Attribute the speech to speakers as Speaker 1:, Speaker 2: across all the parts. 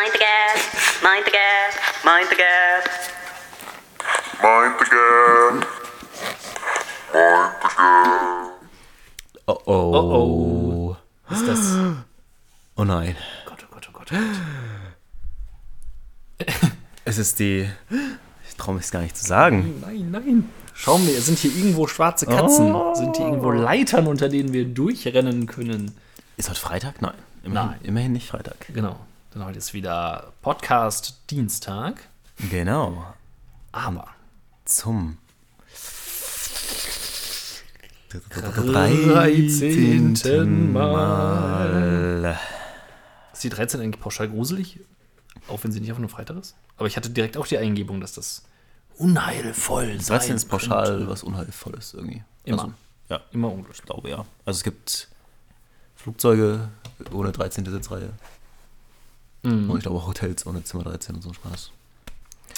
Speaker 1: Mind the gap, mind the gap, mind the gap.
Speaker 2: Mind the gap. Mind the gap.
Speaker 3: Oh oh.
Speaker 4: Oh oh. Was ist das?
Speaker 3: Oh nein.
Speaker 4: Gott, oh Gott, oh Gott. Oh Gott.
Speaker 3: Es ist die. Ich traue mich es gar nicht zu sagen.
Speaker 4: Nein, nein. Schauen wir, sind hier irgendwo schwarze Katzen?
Speaker 3: Oh.
Speaker 4: Sind hier irgendwo Leitern, unter denen wir durchrennen können?
Speaker 3: Ist heute Freitag? Nein. Immerhin,
Speaker 4: Nein.
Speaker 3: immerhin nicht Freitag.
Speaker 4: Genau. Denn heute ist wieder Podcast Dienstag.
Speaker 3: Genau.
Speaker 4: Aber
Speaker 3: Zum
Speaker 4: 13.
Speaker 3: Mal.
Speaker 4: ist die 13 eigentlich pauschal gruselig? Auch wenn sie nicht auf einem Freitag ist? Aber ich hatte direkt auch die Eingebung, dass das unheilvoll sein
Speaker 3: 13 ist pauschal
Speaker 4: könnte.
Speaker 3: was Unheilvolles irgendwie.
Speaker 4: Immer.
Speaker 3: Also, ja,
Speaker 4: Immer unglücklich.
Speaker 3: ich glaube ja. Also es gibt Flugzeuge ohne 13. Sitzreihe.
Speaker 4: Mhm.
Speaker 3: Und ich glaube auch Hotels ohne Zimmer 13 und so Spaß.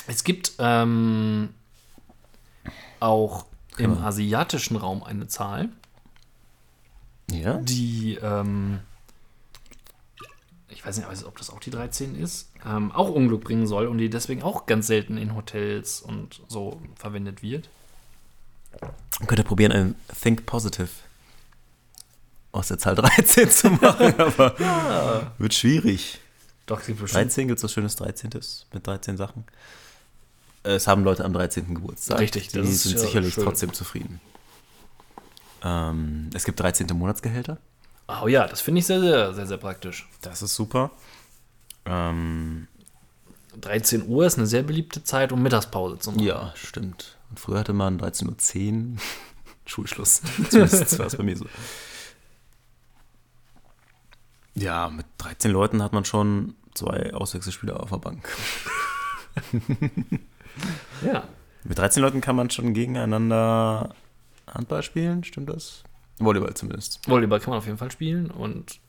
Speaker 4: Es gibt ähm, auch im
Speaker 3: Ja.
Speaker 4: asiatischen Raum eine Zahl,
Speaker 3: Ja?
Speaker 4: die, ähm, ich weiß nicht, ob das auch die 13 ist, ähm, auch Unglück bringen soll und die deswegen auch ganz selten in Hotels und so verwendet wird.
Speaker 3: Man könnte probieren, ein Think Positive aus der Zahl 13 zu machen, aber wird schwierig.
Speaker 4: Doch, gibt bestimmt.
Speaker 3: 13 gibt es was schönes 13. mit 13 Sachen. Es haben Leute am 13. Geburtstag.
Speaker 4: Richtig,
Speaker 3: die sind
Speaker 4: ja
Speaker 3: sicherlich
Speaker 4: schön.
Speaker 3: trotzdem zufrieden. Ähm, es gibt 13. Monatsgehälter.
Speaker 4: Oh ja, das finde ich sehr, sehr, sehr, sehr praktisch.
Speaker 3: Das ist super. Ähm,
Speaker 4: 13 Uhr ist eine sehr beliebte Zeit, um Mittagspause zu machen.
Speaker 3: ja, stimmt. Und früher hatte man 13.10 Uhr Schulschluss. Zumindest war es bei mir so. Ja, mit 13 Leuten hat man schon zwei Auswechselspieler auf der Bank.
Speaker 4: ja.
Speaker 3: Mit 13 Leuten kann man schon gegeneinander Handball spielen, stimmt das? Volleyball zumindest.
Speaker 4: Volleyball kann man auf jeden Fall spielen und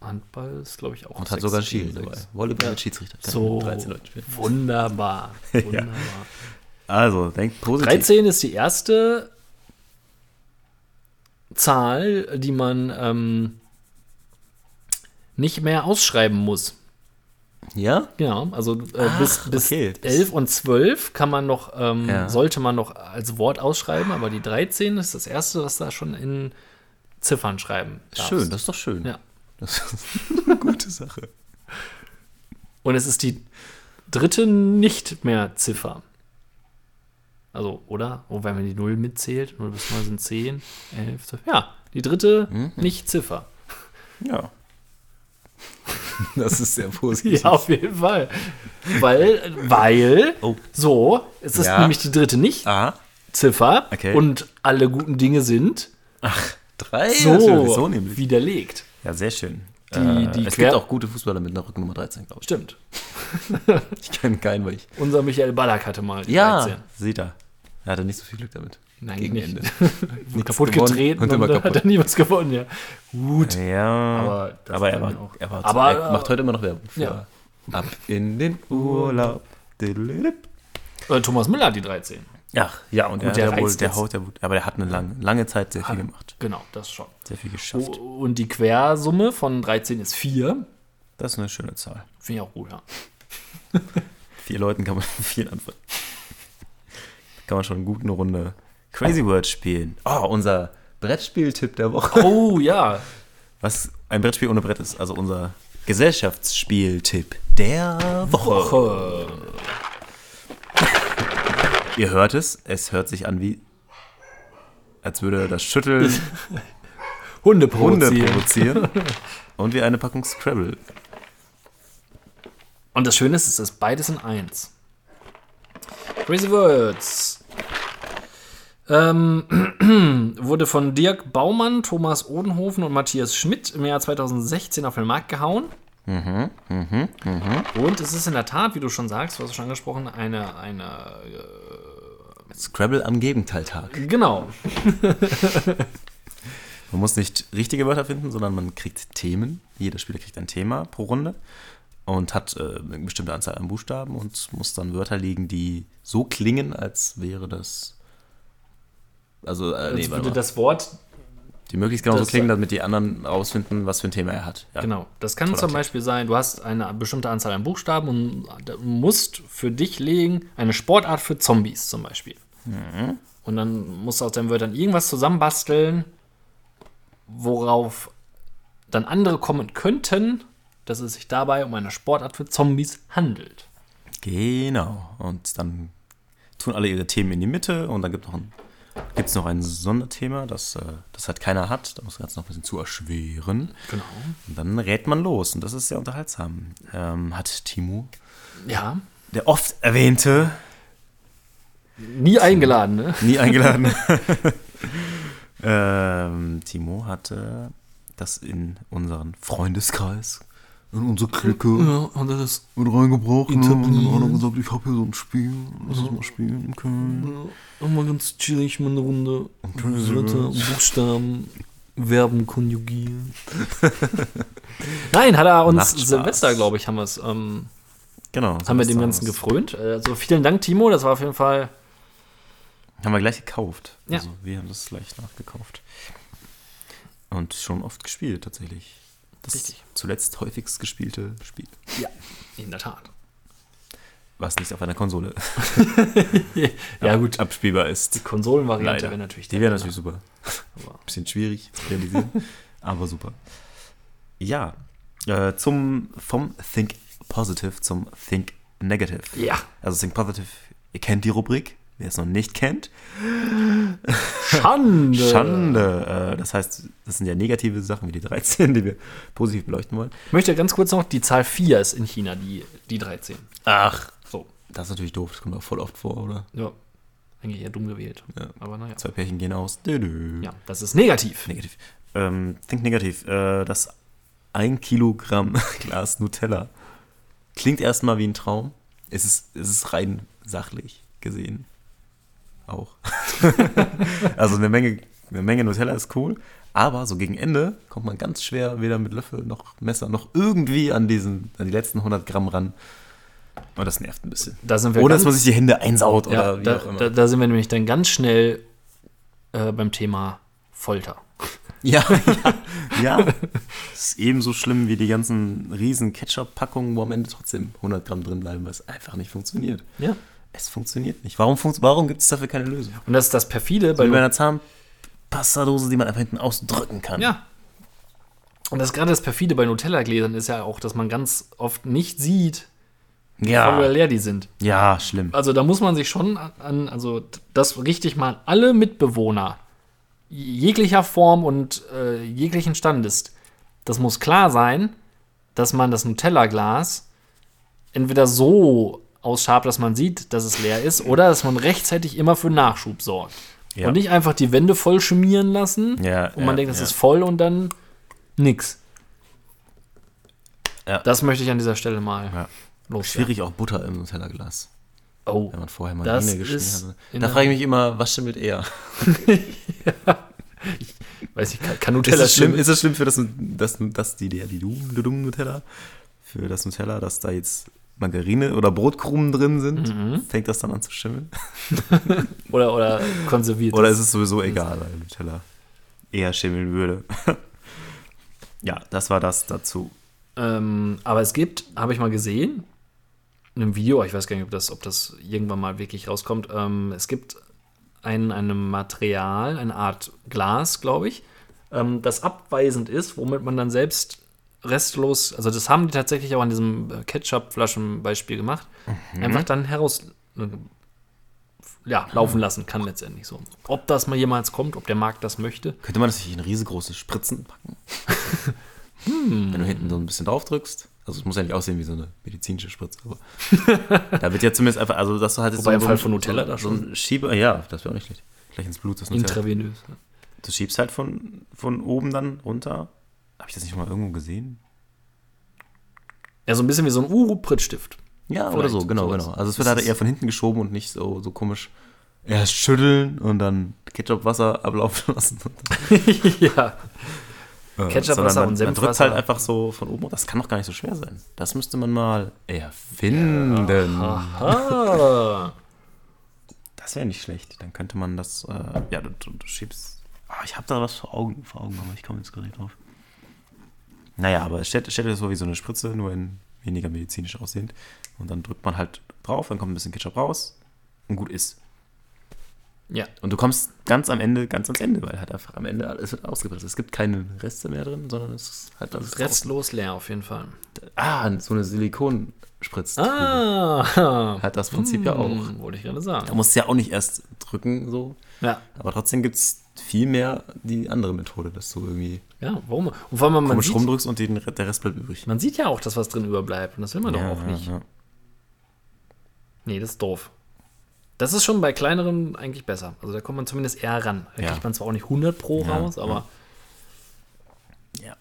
Speaker 4: Handball ist, glaube ich, auch.
Speaker 3: Und hat sogar
Speaker 4: gegen
Speaker 3: Schiri dabei. Volleyball
Speaker 4: Ja.
Speaker 3: mit Schiedsrichter. Kann
Speaker 4: So,
Speaker 3: mit 13 Leuten spielen.
Speaker 4: wunderbar. wunderbar.
Speaker 3: Also, denkt positiv.
Speaker 4: 13 ist die erste Zahl, die man ähm, nicht mehr ausschreiben muss.
Speaker 3: Ja?
Speaker 4: Genau, also äh,
Speaker 3: Ach,
Speaker 4: bis, bis
Speaker 3: okay.
Speaker 4: 11 und 12 kann man noch, ähm,
Speaker 3: Ja.
Speaker 4: sollte man noch als Wort ausschreiben, aber die 13 ist das erste, was da schon in Ziffern schreiben darfst.
Speaker 3: Schön, das ist doch schön.
Speaker 4: Ja.
Speaker 3: Das ist eine gute Sache.
Speaker 4: Und es ist die dritte nicht mehr Ziffer. Also, oder? Oh, wenn man die 0 mitzählt, 0 bis 9 sind 10, 11, 12. Ja, die dritte
Speaker 3: Mhm.
Speaker 4: nicht Ziffer.
Speaker 3: Ja. Das ist sehr positiv.
Speaker 4: Ja, auf jeden Fall. Weil, weil,
Speaker 3: Oh.
Speaker 4: so, es ist
Speaker 3: Ja.
Speaker 4: nämlich die dritte nicht
Speaker 3: Ah,
Speaker 4: Ziffer
Speaker 3: Okay.
Speaker 4: und alle guten Dinge sind
Speaker 3: drei.
Speaker 4: so,
Speaker 3: so nämlich.
Speaker 4: widerlegt.
Speaker 3: Ja, sehr schön.
Speaker 4: Die-
Speaker 3: äh,
Speaker 4: die
Speaker 3: es gibt auch gute Fußballer mit einer Rückennummer 13, glaube ich.
Speaker 4: Stimmt.
Speaker 3: Ich kenne keinen, weil ich.
Speaker 4: Unser Michael Ballack hatte mal die
Speaker 3: Ja,
Speaker 4: 13.
Speaker 3: sieht er. Er hatte nicht so viel Glück damit.
Speaker 4: Nein,
Speaker 3: Gegen
Speaker 4: nicht.
Speaker 3: Ende.
Speaker 4: Nichts kaputt getreten
Speaker 3: und
Speaker 4: und,
Speaker 3: immer kaputt.
Speaker 4: hat er nie was gewonnen, ja. Gut.
Speaker 3: Ja,
Speaker 4: Aber das
Speaker 3: aber er, war, er, war,
Speaker 4: Aber,
Speaker 3: er macht heute immer noch Werbung.
Speaker 4: Ja.
Speaker 3: Ab in den Urlaub.
Speaker 4: Äh, Thomas Müller hat die 13.
Speaker 3: Ach, ja, und
Speaker 4: der
Speaker 3: der, der, wohl, der haut, der, aber der hat eine lange, lange Zeit sehr viel gemacht.
Speaker 4: Genau, das schon.
Speaker 3: Sehr viel geschafft.
Speaker 4: Und die Quersumme von 13 ist 4.
Speaker 3: Das ist eine schöne Zahl.
Speaker 4: Finde ich auch gut, ja.
Speaker 3: Vier Leuten kann man viel anfangen. Kann man schon gut eine Runde Crazy Words spielen. Oh, unser Brettspieltipp der Woche.
Speaker 4: Oh ja.
Speaker 3: Was ein Brettspiel ohne Brett ist. Also unser Gesellschaftsspieltipp der Woche.
Speaker 4: Woche.
Speaker 3: Ihr hört es. Es hört sich an wie, als würde das Schütteln
Speaker 4: Hunde
Speaker 3: Hunde
Speaker 4: provozieren.
Speaker 3: provozieren. Und wie eine Packung Scrabble.
Speaker 4: Und das Schöne ist, es ist beides in eins. Crazy Words. Ähm, wurde von Dirk Baumann, Thomas Odenhofen und Matthias Schmidt im Jahr 2016 auf den Markt gehauen.
Speaker 3: Mhm,
Speaker 4: Und es ist in der Tat, wie du schon sagst, du hast es schon angesprochen, eine, eine
Speaker 3: Scrabble am Gegenteiltag.
Speaker 4: genau,
Speaker 3: Man muss nicht richtige Wörter finden, sondern man kriegt Themen. Jeder Spieler kriegt ein Thema pro Runde und hat äh, eine bestimmte Anzahl an Buchstaben und muss dann Wörter legen, die so klingen, als wäre das. Also, äh, nee,
Speaker 4: würde das Wort
Speaker 3: die möglichst genauso klingen, damit die anderen rausfinden, was für ein Thema er hat. Ja.
Speaker 4: Genau. Das kann
Speaker 3: Toller
Speaker 4: zum
Speaker 3: Tipp.
Speaker 4: Beispiel sein, du hast eine bestimmte Anzahl an Buchstaben und musst für dich legen eine Sportart für Zombies zum Beispiel.
Speaker 3: Mhm.
Speaker 4: Und dann musst du aus deinen Wörtern irgendwas zusammenbasteln, worauf dann andere kommen könnten, dass es sich dabei um eine Sportart für Zombies handelt.
Speaker 3: Genau. Und dann tun alle ihre Themen in die Mitte und dann gibt noch ein, gibt's noch ein Sonderthema, das, äh, das halt keiner hat. Da muss man jetzt noch ein bisschen zu erschweren.
Speaker 4: Genau.
Speaker 3: Und dann rät man los und das ist sehr unterhaltsam. Ähm, hat Timo,
Speaker 4: Ja.
Speaker 3: der oft erwähnte,
Speaker 4: Nie eingeladen, ne?
Speaker 3: nie eingeladen, ähm, Timo hatte das in unseren Freundeskreis, in unsere Clique
Speaker 4: Ja, und das
Speaker 3: mit reingebracht. ne? Und dann hat er gesagt, ich habe hier so ein Spiel, lass uns mal spielen können.
Speaker 4: ist mal ganz chillig, mal eine Runde Wörter, Buchstaben, Verben konjugieren. Nein, hat er uns. Silvester, glaube ich, haben wir es. Ähm,
Speaker 3: Genau.
Speaker 4: haben wir dem Ganzen gefrönt. Also vielen Dank, Timo. Das war auf jeden Fall.
Speaker 3: Haben wir gleich gekauft.
Speaker 4: Ja.
Speaker 3: Also wir haben das gleich nachgekauft. Und schon oft gespielt, tatsächlich. Das
Speaker 4: Richtig.
Speaker 3: zuletzt häufigst gespielte Spiel.
Speaker 4: Ja, in der Tat.
Speaker 3: Was nicht auf einer Konsole
Speaker 4: Ja, gut.
Speaker 3: abspielbar ist.
Speaker 4: Die Konsolenvariante wäre natürlich
Speaker 3: Die wäre natürlich super.
Speaker 4: Aber-
Speaker 3: Bisschen schwierig zu realisieren, aber super. Ja, äh, zum, vom Think Positive zum Think Negative.
Speaker 4: Ja.
Speaker 3: Also Think Positive, ihr kennt die Rubrik. Wer es noch nicht kennt,
Speaker 4: Schande.
Speaker 3: Schande. Äh, das heißt, das sind ja negative Sachen wie die 13, die wir positiv beleuchten wollen.
Speaker 4: Ich möchte ganz kurz noch, die Zahl 4 ist in China, die, die 13.
Speaker 3: Ach,
Speaker 4: So.
Speaker 3: das ist natürlich doof. Das kommt auch voll oft vor, oder?
Speaker 4: Ja. Eigentlich eher dumm gewählt.
Speaker 3: Ja.
Speaker 4: Aber naja.
Speaker 3: Zwei Pärchen gehen aus. Dö, dö.
Speaker 4: Ja, das ist negativ.
Speaker 3: Negativ. Ähm, think negativ. Äh, das 1 Kilogramm Glas Nutella klingt erstmal wie ein Traum. Es ist, es ist rein sachlich gesehen. Auch. also eine Menge, eine Menge Nutella ist cool. Aber so gegen Ende kommt man ganz schwer weder mit Löffel noch Messer noch irgendwie an, diesen, an die letzten 100 Gramm ran. Und das nervt ein bisschen.
Speaker 4: Da sind wir
Speaker 3: Oder dass man sich die Hände einsaut
Speaker 4: Ja,
Speaker 3: oder wie
Speaker 4: da,
Speaker 3: auch immer.
Speaker 4: da, da sind wir nämlich dann ganz schnell äh, beim Thema Folter.
Speaker 3: Ja, ja, ja. Das ist ebenso schlimm wie die ganzen riesen Ketchup-Packungen, wo am Ende trotzdem 100 Gramm drin bleiben, weil es einfach nicht funktioniert.
Speaker 4: Ja.
Speaker 3: Es funktioniert nicht. Warum, funkt, warum gibt es dafür keine Lösung?
Speaker 4: Und das ist das perfide bei
Speaker 3: Bei einer Zahnpastadose, die man einfach hinten ausdrücken kann.
Speaker 4: Ja. Und das gerade das perfide bei Nutella-Gläsern ist ja auch, dass man ganz oft nicht sieht,
Speaker 3: ja,
Speaker 4: leer die sind.
Speaker 3: ja schlimm.
Speaker 4: Also da muss man sich schon an, also das richtig mal alle Mitbewohner jeglicher Form und äh, jeglichen Standes. Das muss klar sein, dass man das Nutella-Glas entweder so ausschabt, dass man sieht, dass es leer ist, oder dass man rechtzeitig immer für Nachschub sorgt.
Speaker 3: Ja.
Speaker 4: Und nicht einfach die Wände voll schmieren lassen
Speaker 3: Ja,
Speaker 4: und man
Speaker 3: ja,
Speaker 4: denkt, das
Speaker 3: ja.
Speaker 4: ist voll und dann nix.
Speaker 3: Ja.
Speaker 4: Das möchte ich an dieser Stelle mal
Speaker 3: Ja.
Speaker 4: loswerden.
Speaker 3: Schwierig auch Butter im Nutella-Glas,
Speaker 4: Oh,
Speaker 3: wenn man vorher mal
Speaker 4: Das
Speaker 3: geschnitten
Speaker 4: ist
Speaker 3: hat. Da frage ich mich immer, was schimmelt eher?
Speaker 4: weiß ich, kann, kann
Speaker 3: Ist
Speaker 4: Nutella
Speaker 3: es schlimm, ist es schlimm für das, das, das die, die, die dummen Nutella, für das Nutella, dass da jetzt Margarine oder Brotkrumen drin sind?
Speaker 4: Mhm.
Speaker 3: Fängt das dann an zu schimmeln?
Speaker 4: Oder, oder konserviert?
Speaker 3: Oder ist es sowieso egal, weil Nutella eher schimmeln würde? ja, das war das dazu.
Speaker 4: Ähm, aber es gibt, habe ich mal gesehen, in einem Video, ich weiß gar nicht, ob das, ob das irgendwann mal wirklich rauskommt, ähm, es gibt ein, ein Material, eine Art Glas, glaube ich, ähm, das abweisend ist, womit man dann selbst restlos, also das haben die tatsächlich auch an diesem äh, Ketchup-Flaschen-Beispiel gemacht, einfach dann heraus äh, ja, laufen lassen kann letztendlich so. Ob das mal jemals kommt, ob der Markt das möchte,
Speaker 3: Könnte man das nicht in riesengroße Spritzen packen?
Speaker 4: Hm.
Speaker 3: Wenn du hinten so ein bisschen drauf drückst. Also es muss ja nicht aussehen wie so eine medizinische Spritze, aber da wird ja zumindest einfach, also dass du halt jetzt
Speaker 4: Wobei im
Speaker 3: so,
Speaker 4: Fall
Speaker 3: so,
Speaker 4: von Nutella
Speaker 3: so,
Speaker 4: da
Speaker 3: so ein Schieber, ja, das wäre auch nicht schlecht. Gleich ins Blut, das Nutella.
Speaker 4: intravenös.
Speaker 3: Du schiebst halt von, von oben dann runter. Habe ich das nicht mal irgendwo gesehen?
Speaker 4: Ja, so ein bisschen wie so ein Uru-Prittstift.
Speaker 3: Ja, oder
Speaker 4: Vielleicht
Speaker 3: so, genau,
Speaker 4: sowas.
Speaker 3: genau. Also es wird halt eher von hinten geschoben und nicht so, so komisch erst schütteln und dann Ketchup-Wasser ablaufen lassen.
Speaker 4: ja.
Speaker 3: Äh,
Speaker 4: Ketchup-Wasser und
Speaker 3: Man drückt
Speaker 4: Senfwasser.
Speaker 3: halt einfach so von oben. Das kann doch gar nicht so schwer sein. Das müsste man mal erfinden.
Speaker 4: Ah.
Speaker 3: Das wäre nicht schlecht. Dann könnte man das, äh, ja, du, du, du schiebst. Ah, ich habe da was vor Augen, vor Augen, aber ich komme jetzt gerade nicht drauf. Naja, aber stell, stell dir das so wie so eine Spritze, nur in weniger medizinisch aussehend. Und dann drückt man halt drauf, dann kommt ein bisschen Ketchup raus und gut ist.
Speaker 4: Ja.
Speaker 3: Und du kommst ganz am Ende, ganz ans Ende, weil halt einfach am Ende alles wird ausgepresst. Es gibt keine Reste mehr drin, sondern es ist halt alles
Speaker 4: Restlos leer auf jeden Fall.
Speaker 3: Ah, so eine Silikonspritze.
Speaker 4: Ah,
Speaker 3: Hat das Prinzip ja auch.
Speaker 4: Hm, wollte ich gerade
Speaker 3: Da
Speaker 4: sagen.
Speaker 3: musst du ja auch nicht erst drücken, so.
Speaker 4: Ja.
Speaker 3: Aber trotzdem gibt es viel mehr die andere Methode, dass du irgendwie
Speaker 4: Ja, warum? Und vor allem, man
Speaker 3: komisch
Speaker 4: sieht,
Speaker 3: rumdrückst und den, der Rest bleibt übrig.
Speaker 4: man sieht ja auch, dass was drin überbleibt. Und das will man doch auch nicht.
Speaker 3: ja.
Speaker 4: Nee, das ist doof. Das ist schon bei kleineren eigentlich besser. Also da kommt man zumindest eher ran. Da
Speaker 3: Ja.
Speaker 4: kriegt man zwar auch nicht 100 pro
Speaker 3: Ja,
Speaker 4: raus, aber
Speaker 3: Ja,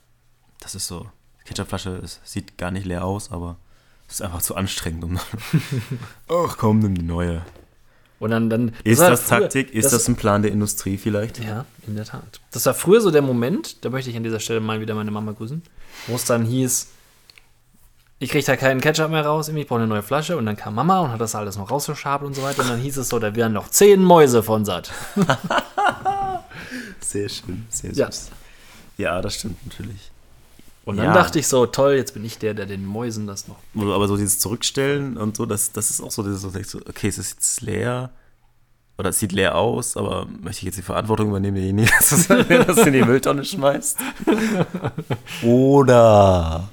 Speaker 3: das ist so. Die Ketchupflasche sieht gar nicht leer aus, aber es ist einfach zu anstrengend. Um Ach komm, nimm die neue.
Speaker 4: Und dann, dann
Speaker 3: Ist
Speaker 4: war
Speaker 3: das
Speaker 4: früher-
Speaker 3: Taktik? Ist das, ein Plan der Industrie vielleicht?
Speaker 4: Ja, in der Tat. Das war früher so der Moment, da möchte ich an dieser Stelle mal wieder meine Mama grüßen, wo es dann hieß, ich kriege da keinen Ketchup mehr raus, ich brauche eine neue Flasche und dann kam Mama und hat das alles noch rausgeschabt und so weiter und dann hieß es so, da wären noch zehn Mäuse von satt.
Speaker 3: Sehr schön, sehr
Speaker 4: Ja.
Speaker 3: süß. Ja, das stimmt natürlich.
Speaker 4: Und dann
Speaker 3: Ja.
Speaker 4: dachte ich so, toll, jetzt bin ich der, der den Mäusen das noch.
Speaker 3: Aber so dieses Zurückstellen und so, das, das ist auch so, dieses, okay, es ist jetzt leer. Oder es sieht leer aus, aber möchte ich jetzt die Verantwortung übernehmen, derjenige, dass du in die Mülltonne schmeißt? Oder.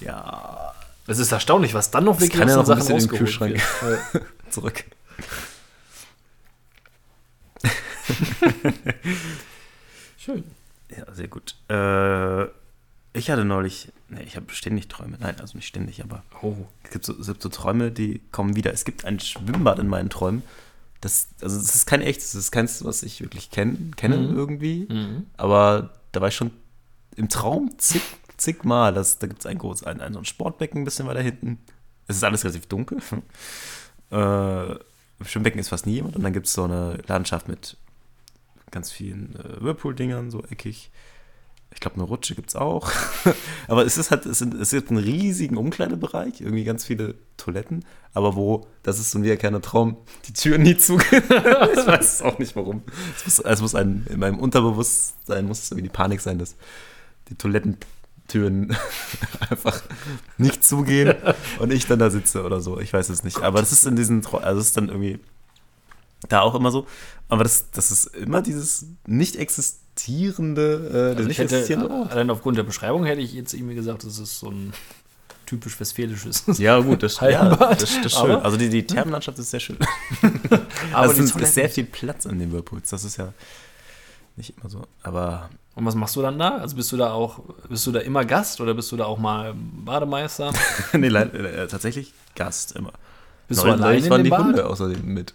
Speaker 3: Ja.
Speaker 4: Es ist erstaunlich, was dann noch
Speaker 3: Das
Speaker 4: wirklich
Speaker 3: kann ja noch ein
Speaker 4: Sachen
Speaker 3: bisschen in den
Speaker 4: wird.
Speaker 3: Zurück.
Speaker 4: Schön.
Speaker 3: Ja, sehr gut. Äh, ich hatte neulich, nee, ich habe ständig Träume. Nein, also nicht ständig, aber
Speaker 4: Oh.
Speaker 3: es gibt, so, es gibt so Träume, die kommen wieder. Es gibt ein Schwimmbad in meinen Träumen. Das, also das ist kein echtes, das ist keins, was ich wirklich kenn, kenne
Speaker 4: Mhm.
Speaker 3: irgendwie.
Speaker 4: Mhm.
Speaker 3: Aber da war ich schon im Traum zig, zig Mal. Das, da gibt es ein großes, ein, ein, so ein Sportbecken ein bisschen weiter hinten. Es ist alles relativ dunkel. äh, Im Schwimmbecken ist fast nie jemand. Und dann gibt es so eine Landschaft mit ganz vielen äh, Whirlpool-Dingern, so eckig. Ich glaube, eine Rutsche gibt es auch. aber es ist halt, es, sind, es gibt einen riesigen Umkleidebereich, irgendwie ganz viele Toiletten, aber wo, das ist so ein wiederkehrender Traum, die Türen nie zugehen. ich weiß auch nicht warum. Es muss, es muss ein, in meinem Unterbewusstsein muss es irgendwie die Panik sein, dass die Toilettentüren einfach nicht zugehen und ich dann da sitze oder so. Ich weiß es nicht. Aber das ist in diesen, also es ist dann irgendwie da auch immer so. Aber das, das ist immer dieses nicht existierende, äh, der
Speaker 4: Also ich
Speaker 3: nicht
Speaker 4: hätte,
Speaker 3: existierende Ort.
Speaker 4: allein aufgrund der Beschreibung hätte ich jetzt irgendwie gesagt, das ist so ein typisch westfälisches.
Speaker 3: Ja, gut, das, ja, das, das ist schön.
Speaker 4: Aber-
Speaker 3: Also die, die Thermenlandschaft ist sehr schön.
Speaker 4: Aber
Speaker 3: also es ist sehr viel Platz an den Whirlpools. Das ist ja nicht immer so. Aber
Speaker 4: Und was machst du dann da? Also bist du da auch, bist du da immer Gast oder bist du da auch mal Bademeister?
Speaker 3: nee, äh, tatsächlich Gast immer.
Speaker 4: Bist du
Speaker 3: Neulich-
Speaker 4: allein
Speaker 3: waren die
Speaker 4: Bad?
Speaker 3: Hunde außerdem mit.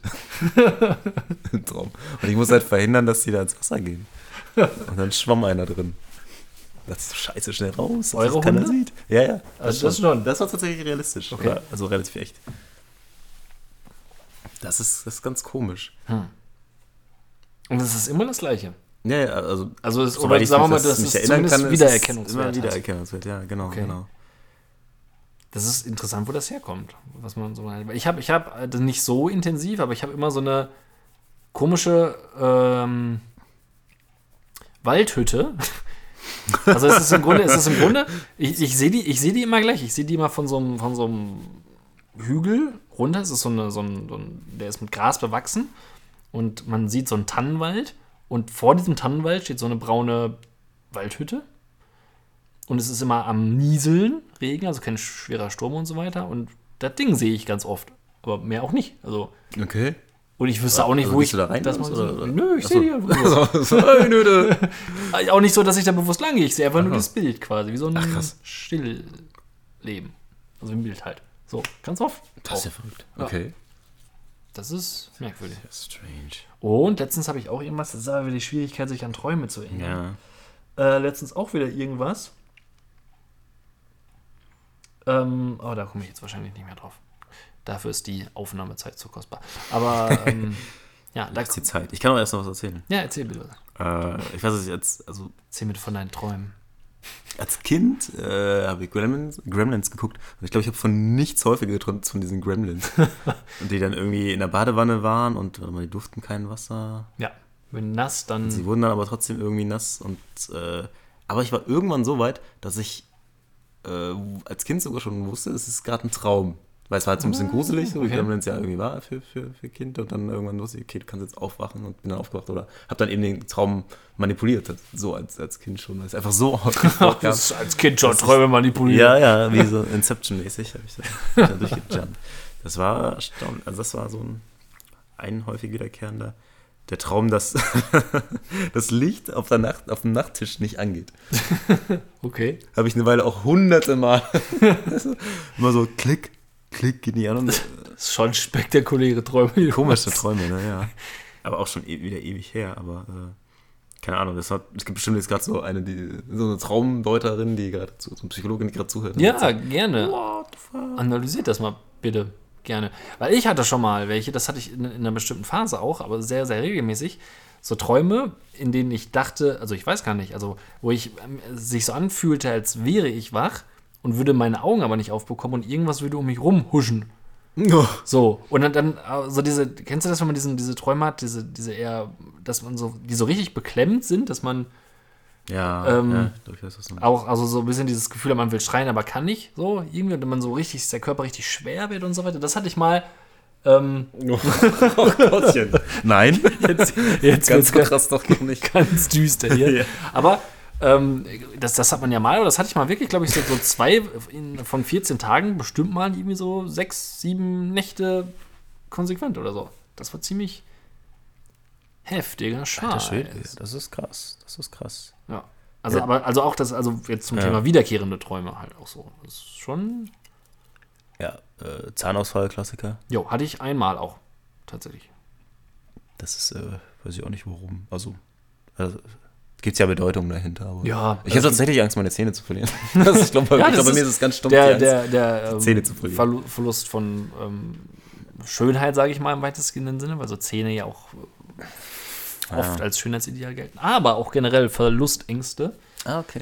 Speaker 3: Im Traum. Und ich muss halt verhindern, dass die da ins Wasser gehen. Und dann schwamm einer drin. Das ist scheiße schnell raus,
Speaker 4: Eure
Speaker 3: das
Speaker 4: Hunde?
Speaker 3: sieht. Ja, ja.
Speaker 4: Also das schon.
Speaker 3: Das war tatsächlich realistisch.
Speaker 4: Okay.
Speaker 3: Oder, also relativ echt. Das ist, das ist ganz komisch.
Speaker 4: Und es ist immer das Gleiche.
Speaker 3: Ja, ja, also,
Speaker 4: Also
Speaker 3: soweit
Speaker 4: oder
Speaker 3: ich
Speaker 4: sagen wir mal, das
Speaker 3: mich
Speaker 4: ist
Speaker 3: erinnern kann, ist
Speaker 4: Wiedererkennungswert.
Speaker 3: Immer
Speaker 4: hat.
Speaker 3: Wiedererkennungswert, ja, genau,
Speaker 4: Okay.
Speaker 3: genau.
Speaker 4: Das ist interessant, wo das herkommt, was man so mal. Ich habe, ich habe das nicht so intensiv, aber ich habe immer so eine komische ähm, Waldhütte. Also es ist im Grunde, es ist im Grunde, ich, ich sehe die, ich die immer gleich. Ich sehe die immer von so einem, von so einem Hügel runter. Es ist so, eine, so, ein, so ein, der ist mit Gras bewachsen und man sieht so einen Tannenwald und vor diesem Tannenwald steht so eine braune Waldhütte und es ist immer am Nieseln, Regen, also kein schwerer Sturm und so weiter. Und das Ding sehe ich ganz oft, aber mehr auch nicht. Also
Speaker 3: Okay.
Speaker 4: und ich wüsste auch nicht,
Speaker 3: Also
Speaker 4: wo ich
Speaker 3: da rein
Speaker 4: das mal
Speaker 3: so?
Speaker 4: Nö, ich sehe die einfach nur. Auch nicht so, dass ich da bewusst lang gehe. Ich sehe einfach nur
Speaker 3: Aha.
Speaker 4: das Bild quasi, wie so ein
Speaker 3: Ach, krass.
Speaker 4: Stillleben. Also ein Bild halt. So, ganz oft.
Speaker 3: Das ist ja verrückt.
Speaker 4: Ja.
Speaker 3: Okay.
Speaker 4: Das ist merkwürdig.
Speaker 3: Strange.
Speaker 4: Und letztens habe ich auch irgendwas, das ist aber wieder die Schwierigkeit, sich an Träume zu erinnern.
Speaker 3: Ja.
Speaker 4: Äh, letztens auch wieder irgendwas. Ähm, oh, da komme ich jetzt wahrscheinlich nicht mehr drauf. Dafür ist die Aufnahmezeit zu kostbar. Aber ähm, ja, da,
Speaker 3: ist die Zeit. Ich kann auch erst noch was erzählen.
Speaker 4: ja, erzähl bitte.
Speaker 3: Äh, ich weiß, ich jetzt, also
Speaker 4: Erzähl mir von deinen Träumen.
Speaker 3: als Kind äh, habe ich Gremlins, Gremlins geguckt und ich glaube, ich habe von nichts häufiger geträumt als von diesen Gremlins. und die dann irgendwie in der Badewanne waren und warte mal, die durften kein Wasser.
Speaker 4: Ja. Wenn nass, dann.
Speaker 3: Sie wurden dann aber trotzdem irgendwie nass und äh, aber ich war irgendwann so weit, dass ich äh, als Kind sogar schon wusste, es ist gerade ein Traum. Weil es war halt so ein bisschen gruselig, so wie
Speaker 4: okay.
Speaker 3: man es ja irgendwie war für, für, für Kind. Und dann irgendwann wusste ich, okay, du kannst jetzt aufwachen und bin dann aufgewacht oder hab dann eben den Traum manipuliert. So als, als Kind schon, weil es einfach so gab.
Speaker 4: als Kind schon Träume manipuliert.
Speaker 3: Ja, ja, wie so Inception-mäßig habe ich da, da durchgejumpt. Das war erstaunlich. Also das war so ein, ein häufig wiederkehrender, der Traum, dass das Licht auf, der Nacht, auf dem Nachttisch nicht angeht.
Speaker 4: Okay.
Speaker 3: Habe ich eine Weile auch hunderte Mal. Immer so klick, klick, geht nicht an. Und
Speaker 4: Das ist schon spektakuläre Träume.
Speaker 3: komische. Träume, ne? Ja. Aber auch schon e wieder ewig her. Aber äh, keine Ahnung, hat, es gibt bestimmt jetzt gerade so eine, die, so eine Traumdeuterin, die gerade, zu- so eine Psychologin, die gerade zuhört.
Speaker 4: Ja,
Speaker 3: sagt,
Speaker 4: gerne. Analysiert das mal bitte. Gerne. Weil ich hatte schon mal welche, das hatte ich in, in einer bestimmten Phase auch, aber sehr, sehr regelmäßig. So Träume, in denen ich dachte, also ich weiß gar nicht, also wo ich ähm, sich so anfühlte, als wäre ich wach und würde meine Augen aber nicht aufbekommen und irgendwas würde um mich rumhuschen.
Speaker 3: Ja.
Speaker 4: So, und dann, dann äh, so diese, kennst du das, wenn man diesen, diese Träume hat, diese, diese eher, dass man so, die so richtig beklemmt sind, dass man
Speaker 3: Ja,
Speaker 4: Ähm,
Speaker 3: ja, ich glaube, ich weiß, was du meinst.
Speaker 4: auch, also so ein bisschen dieses Gefühl, man will schreien, aber kann nicht, so, irgendwie, wenn man so richtig, dass der Körper richtig schwer wird und so weiter, das hatte ich mal, ähm,
Speaker 3: Oh Gottchen. Nein,
Speaker 4: jetzt, jetzt
Speaker 3: ganz krass doch noch nicht.
Speaker 4: ganz düster hier,
Speaker 3: Ja.
Speaker 4: aber ähm, das, das hat man ja mal, oder das hatte ich mal wirklich, glaube ich, so, so zwei in, von 14 Tagen, bestimmt mal irgendwie so sechs, sieben Nächte konsequent oder so. Das war ziemlich heftiger Scheiß.
Speaker 3: das ist krass. Das ist krass.
Speaker 4: Ja. Also,
Speaker 3: Ja.
Speaker 4: aber, also auch das, also jetzt zum
Speaker 3: Ja.
Speaker 4: Thema wiederkehrende Träume halt auch so. Das ist schon.
Speaker 3: Ja, äh, Zahnausfall, Klassiker.
Speaker 4: Jo, hatte ich einmal auch. Tatsächlich.
Speaker 3: Das ist, äh, weiß ich auch nicht warum. Also, also gibt es ja Bedeutung dahinter. Aber
Speaker 4: Ja,
Speaker 3: Ich habe tatsächlich Angst, meine Zähne zu verlieren. Also ich glaube,
Speaker 4: Ja,
Speaker 3: ich
Speaker 4: das
Speaker 3: glaub, bei mir
Speaker 4: ist
Speaker 3: es ganz stumpf.
Speaker 4: Der,
Speaker 3: die
Speaker 4: der,
Speaker 3: Angst.
Speaker 4: der ähm,
Speaker 3: Zähne zu verlieren.
Speaker 4: Verlu Verlust von ähm, Schönheit, sage ich mal im weitestgehenden Sinne, weil so Zähne ja auch äh, oft
Speaker 3: Ja.
Speaker 4: als Schönheitsideal gelten. Aber auch generell Verlustängste
Speaker 3: Ah, okay.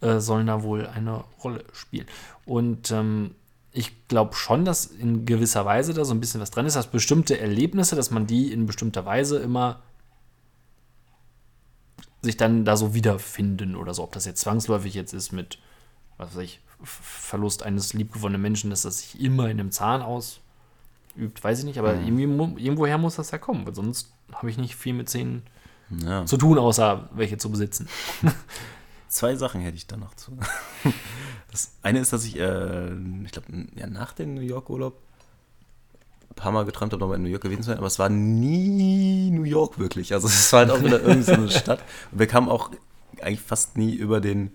Speaker 4: äh, sollen da wohl eine Rolle spielen. Und ähm, ich glaube schon, dass in gewisser Weise da so ein bisschen was dran ist, dass bestimmte Erlebnisse, dass man die in bestimmter Weise immer sich dann da so wiederfinden oder so. Ob das jetzt zwangsläufig jetzt ist mit, was weiß ich, Verlust eines liebgewonnenen Menschen, dass das sich immer in einem Zahn ausübt, weiß ich nicht, aber mu- irgendwoher muss das ja kommen, weil sonst habe ich nicht viel mit Zähnen
Speaker 3: Ja.
Speaker 4: zu tun, außer welche zu besitzen.
Speaker 3: Zwei Sachen hätte ich da noch zu. Das eine ist, dass ich, äh, ich glaube, ja, nach dem New York-Urlaub ein paar Mal geträumt habe, nochmal in New York gewesen zu sein, aber es war nie New York wirklich. Also es war halt auch wieder irgendeine so Stadt. Und wir kamen auch eigentlich fast nie über den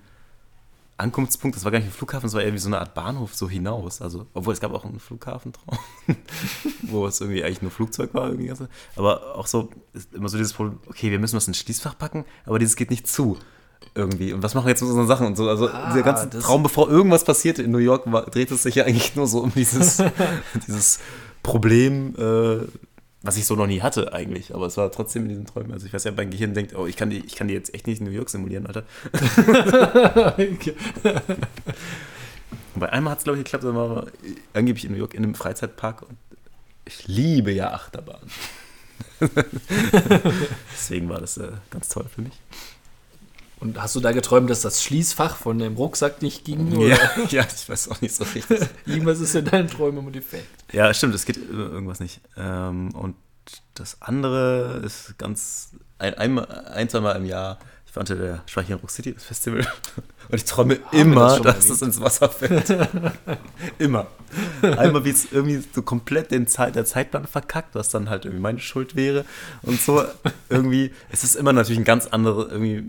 Speaker 3: Ankunftspunkt, das war gar nicht ein Flughafen, es war eher wie so eine Art Bahnhof so hinaus. Also, obwohl es gab auch einen Flughafentraum, wo es irgendwie eigentlich nur Flugzeug war. Irgendwie. ganze- Aber auch so, ist immer so dieses Problem, okay, wir müssen was ins Schließfach packen, aber dieses geht nicht zu. Irgendwie. Und was machen wir jetzt mit unseren Sachen und so? Also der ganze
Speaker 4: das-
Speaker 3: Traum, bevor irgendwas passierte in New York, war, dreht es sich ja eigentlich nur so um dieses, dieses Problem, äh, was ich so noch nie hatte eigentlich. Aber es war trotzdem in diesen Träumen. Also ich weiß ja, mein Gehirn denkt, oh, ich kann die, ich kann die jetzt echt nicht in New York simulieren, Alter. Bei einmal hat es, glaube ich, geklappt, da waren wir angeblich in New York in einem Freizeitpark und ich liebe ja Achterbahn. Deswegen war das äh, ganz toll für mich.
Speaker 4: Und hast du da geträumt, dass das Schließfach von dem Rucksack nicht ging?
Speaker 3: Ja,
Speaker 4: Oder
Speaker 3: ja, ich weiß auch nicht so richtig.
Speaker 4: irgendwas ist in deinen Träumen immer defekt.
Speaker 3: Ja, stimmt, es geht irgendwas nicht. Ähm, und das andere ist ganz ein, ein, ein zwei Mal im Jahr. Ich war unter der Schweichen Rock City, Festival. Und ich träume
Speaker 4: wir
Speaker 3: immer,
Speaker 4: das
Speaker 3: dass es ins Wasser fällt. immer. Einmal wie es irgendwie so komplett den Zeit, der Zeitplan verkackt, was dann halt irgendwie meine Schuld wäre. Und so irgendwie, es ist immer natürlich ein ganz anderes, irgendwie,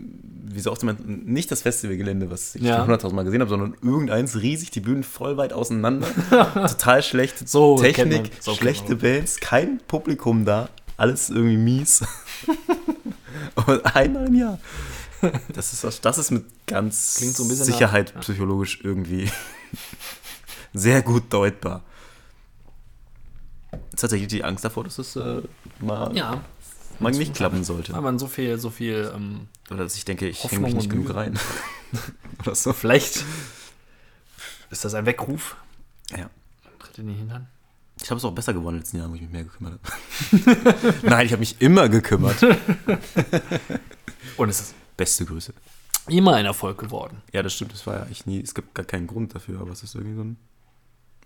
Speaker 3: wie so oft immer, nicht das Festivalgelände, was ich
Speaker 4: Ja.
Speaker 3: schon 100.000 Mal gesehen habe, sondern irgendeins riesig, die Bühnen voll weit auseinander. Total schlecht.
Speaker 4: So
Speaker 3: Technik,
Speaker 4: so
Speaker 3: schlechte. Bands, kein Publikum da, alles irgendwie mies. Und einmal im Jahr. Das ist, das ist mit ganz
Speaker 4: so
Speaker 3: Sicherheit
Speaker 4: nach- ja.
Speaker 3: psychologisch irgendwie sehr gut deutbar. Tatsächlich die Angst davor, dass es äh, mal,
Speaker 4: Ja,
Speaker 3: mal nicht klappen sollte.
Speaker 4: weil man so viel, so viel, ähm,
Speaker 3: Oder dass ich denke, ich hänge mich nicht genug rein. Oder so.
Speaker 4: vielleicht ist das ein Weckruf.
Speaker 3: Ja.
Speaker 4: Tritt in den Hintern.
Speaker 3: Ich habe es auch besser geworden in den letzten Jahren, wo ich mich mehr gekümmert habe. Nein, ich habe mich immer gekümmert.
Speaker 4: Und es ist
Speaker 3: Beste Grüße.
Speaker 4: immer ein Erfolg geworden.
Speaker 3: Ja, das stimmt, das war ja eigentlich nie, es gibt gar keinen Grund dafür, aber es ist irgendwie so ein,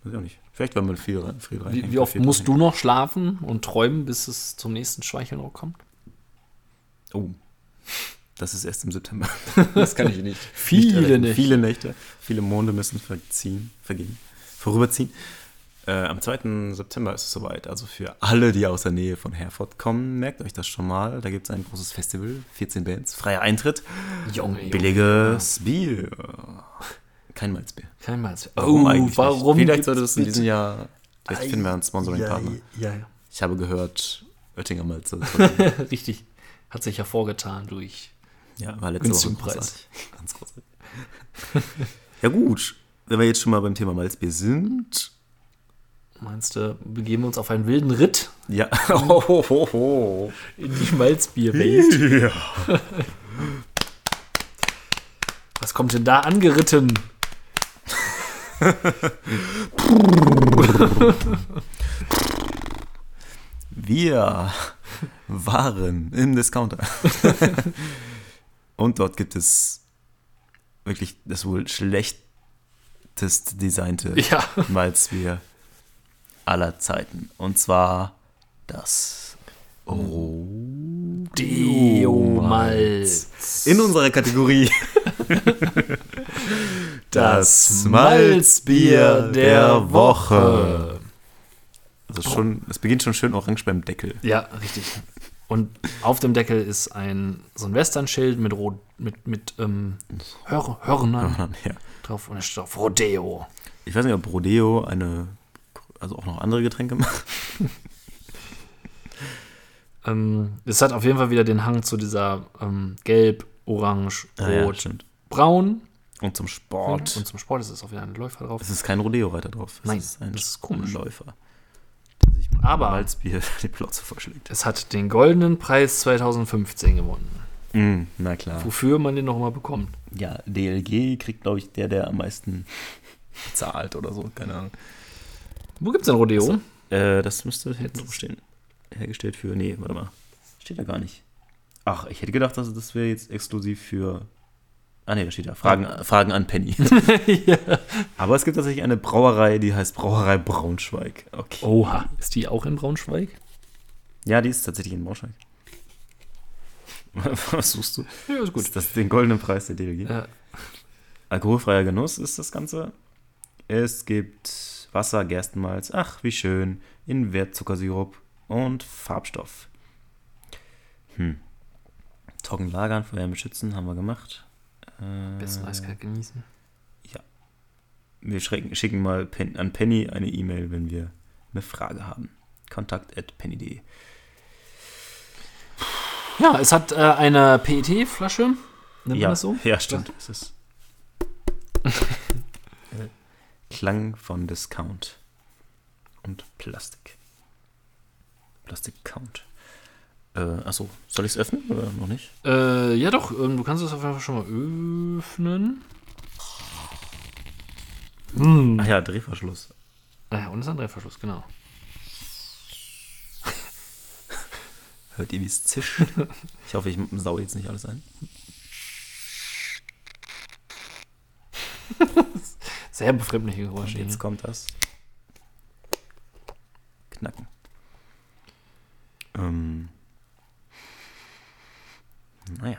Speaker 3: weiß ich auch nicht. Vielleicht, weil man viel, rein- viel rein.
Speaker 4: Wie, wie oft musst du noch schlafen und träumen, bis es zum nächsten Schweichelrock kommt?
Speaker 3: Oh, das ist erst im September.
Speaker 4: Das kann ich nicht. Viele nicht.
Speaker 3: Viele Nächte, viele Monde müssen verziehen, vergehen, vorüberziehen. Äh, am 2. September ist es soweit. Also für alle, die aus der Nähe von Herford kommen, merkt euch das schon mal. Da gibt es ein großes Festival, 14 Bands, freier Eintritt,
Speaker 4: Junge.
Speaker 3: billiges Bier. Kein Malzbier.
Speaker 4: Kein Mal.
Speaker 3: Warum eigentlich?
Speaker 4: Oh, Warum?
Speaker 3: Nicht? Vielleicht sollte es in diesem Jahr, vielleicht finden wir einen Sponsoring-Partner.
Speaker 4: Ja, ja.
Speaker 3: Ich habe gehört, Oettinger Malze.
Speaker 4: Richtig. Hat sich hervorgetan durch.
Speaker 3: ja, war letzte Woche großartig. Ganz großartig. ja gut, wenn wir jetzt schon mal beim Thema Malzbier sind.
Speaker 4: Meinst du, begeben wir uns auf einen wilden Ritt
Speaker 3: Ja. Oh,
Speaker 4: in die Malzbierwelt?
Speaker 3: Ja.
Speaker 4: Was kommt denn da angeritten?
Speaker 3: Wir waren im Discounter. Und dort gibt es wirklich das wohl schlechtest designte
Speaker 4: Ja.
Speaker 3: Malzbier aller Zeiten. Und zwar das
Speaker 4: Deo-Malz.
Speaker 3: In unserer Kategorie
Speaker 4: Das Malzbier der Woche.
Speaker 3: Also schon, es beginnt schon schön orange beim Deckel.
Speaker 4: Ja, richtig. Und auf dem Deckel ist ein so ein Westernschild mit Rot, mit, mit ähm, Hör, Hörnern
Speaker 3: Ja.
Speaker 4: drauf und es steht auf Rodeo.
Speaker 3: Ich weiß nicht, ob Rodeo eine, also auch noch andere Getränke macht.
Speaker 4: Ähm, es hat auf jeden Fall wieder den Hang zu dieser ähm, Gelb, Orange,
Speaker 3: Ah ja,
Speaker 4: Rot. Braun.
Speaker 3: Und zum Sport.
Speaker 4: Und zum Sport ist es auch wieder ein Läufer drauf.
Speaker 3: es ist kein Rodeo-Reiter drauf. Es
Speaker 4: Nein,
Speaker 3: ist ein
Speaker 4: das ist komisch.
Speaker 3: Läufer. Der sich mit
Speaker 4: Aber-
Speaker 3: Malzbier die Plotze vorschlägt.
Speaker 4: Es hat den goldenen Preis 2015 gewonnen.
Speaker 3: Mm, na klar.
Speaker 4: Wofür man den noch mal bekommt.
Speaker 3: Ja, DLG kriegt, glaube ich, der, der am meisten zahlt oder so. Keine Ahnung.
Speaker 4: Wo gibt's denn Rodeo?
Speaker 3: Äh, das müsste hinten stehen. Hergestellt für. Nee, warte mal. Steht da gar nicht. Ach, ich hätte gedacht, dass das wäre jetzt exklusiv für. Ah, nee, da steht ja. Fragen, Fragen an Penny. Aber es gibt tatsächlich eine Brauerei, die heißt Brauerei Braunschweig. Okay.
Speaker 4: Oha. Ist die auch in Braunschweig?
Speaker 3: Ja, die ist tatsächlich in Braunschweig. Was suchst du?
Speaker 4: Ja, ist
Speaker 3: Ist das den goldenen Preis der DLG?
Speaker 4: Ja.
Speaker 3: Alkoholfreier Genuss ist das Ganze. Es gibt Wasser, Gerstenmalz, ach, wie schön, Invertzuckersirup und Farbstoff. Hm. Trocken lagern, vor Wärme schützen, haben wir gemacht. Äh,
Speaker 4: Besten eiskalt genießen.
Speaker 3: wir schrecken, schicken mal Pen, an Penny eine E-Mail, wenn wir eine Frage haben. Kontakt at penny.de.
Speaker 4: Ja, es hat äh, eine PET-Flasche. Nennt man
Speaker 3: Ja,
Speaker 4: das so?
Speaker 3: ja, stimmt. Es ist Klang von Discount und Plastik. Plastik-Count. Äh, achso, soll ich es öffnen oder noch nicht?
Speaker 4: Äh, ja doch, ähm, du kannst es auf jeden Fall schon mal öffnen.
Speaker 3: Ach ja, Drehverschluss.
Speaker 4: Ah Ja, und es ist ein Drehverschluss, genau.
Speaker 3: Hört ihr, wie es zischt? Ich hoffe, ich sau jetzt nicht alles ein.
Speaker 4: Sehr befremdliche Geräusche.
Speaker 3: Jetzt
Speaker 4: Jetzt
Speaker 3: kommt das. Knacken. Ähm. Naja,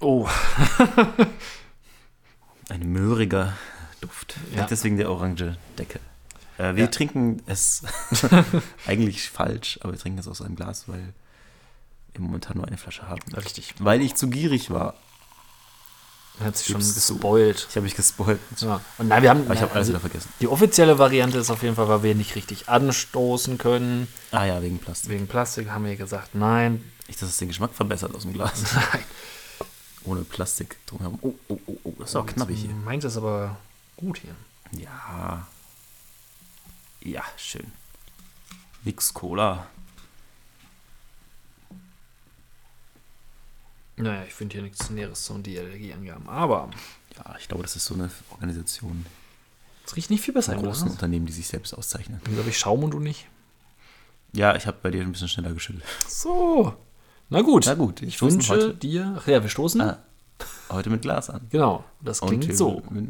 Speaker 4: Oh,
Speaker 3: ein möhriger Duft.
Speaker 4: Ja.
Speaker 3: Deswegen der orange Deckel. Äh, wir
Speaker 4: Ja.
Speaker 3: trinken es eigentlich falsch, aber wir trinken es aus einem Glas, weil wir momentan nur eine Flasche haben.
Speaker 4: richtig.
Speaker 3: Weil ich zu gierig war.
Speaker 4: Er hat sich schon gespoilt.
Speaker 3: Ich habe mich gespoilt.
Speaker 4: Ja. Und nein, wir haben.
Speaker 3: Aber ich habe alles
Speaker 4: also,
Speaker 3: wieder vergessen.
Speaker 4: die offizielle Variante ist auf jeden Fall, weil wir nicht richtig anstoßen können.
Speaker 3: Ah ja, wegen Plastik.
Speaker 4: Wegen Plastik haben wir gesagt, nein.
Speaker 3: Nicht, dass es den Geschmack verbessert aus dem Glas.
Speaker 4: Nein.
Speaker 3: Ohne Plastik drumherum. Oh, oh, oh, oh, das ist auch knappig hier.
Speaker 4: Meint es aber gut hier.
Speaker 3: Ja. Ja, schön. Nix Cola.
Speaker 4: Naja, ich finde hier nichts Näheres zum DLG-Angaben. Aber
Speaker 3: Ja, ich glaube, das ist so eine Organisation.
Speaker 4: Es riecht nicht viel besser. Im
Speaker 3: großen
Speaker 4: Glas.
Speaker 3: Unternehmen, die sich selbst auszeichnen.
Speaker 4: Wieso habe ich Schaum und du nicht?
Speaker 3: Ja, ich habe bei dir ein bisschen schneller geschüttelt.
Speaker 4: So. Na gut.
Speaker 3: Na gut,
Speaker 4: Ich wünsche
Speaker 3: heute-
Speaker 4: dir. Ach ja, wir stoßen.
Speaker 3: Ah, heute mit Glas an.
Speaker 4: Genau. Das klingt
Speaker 3: wir-
Speaker 4: so.
Speaker 3: Mit,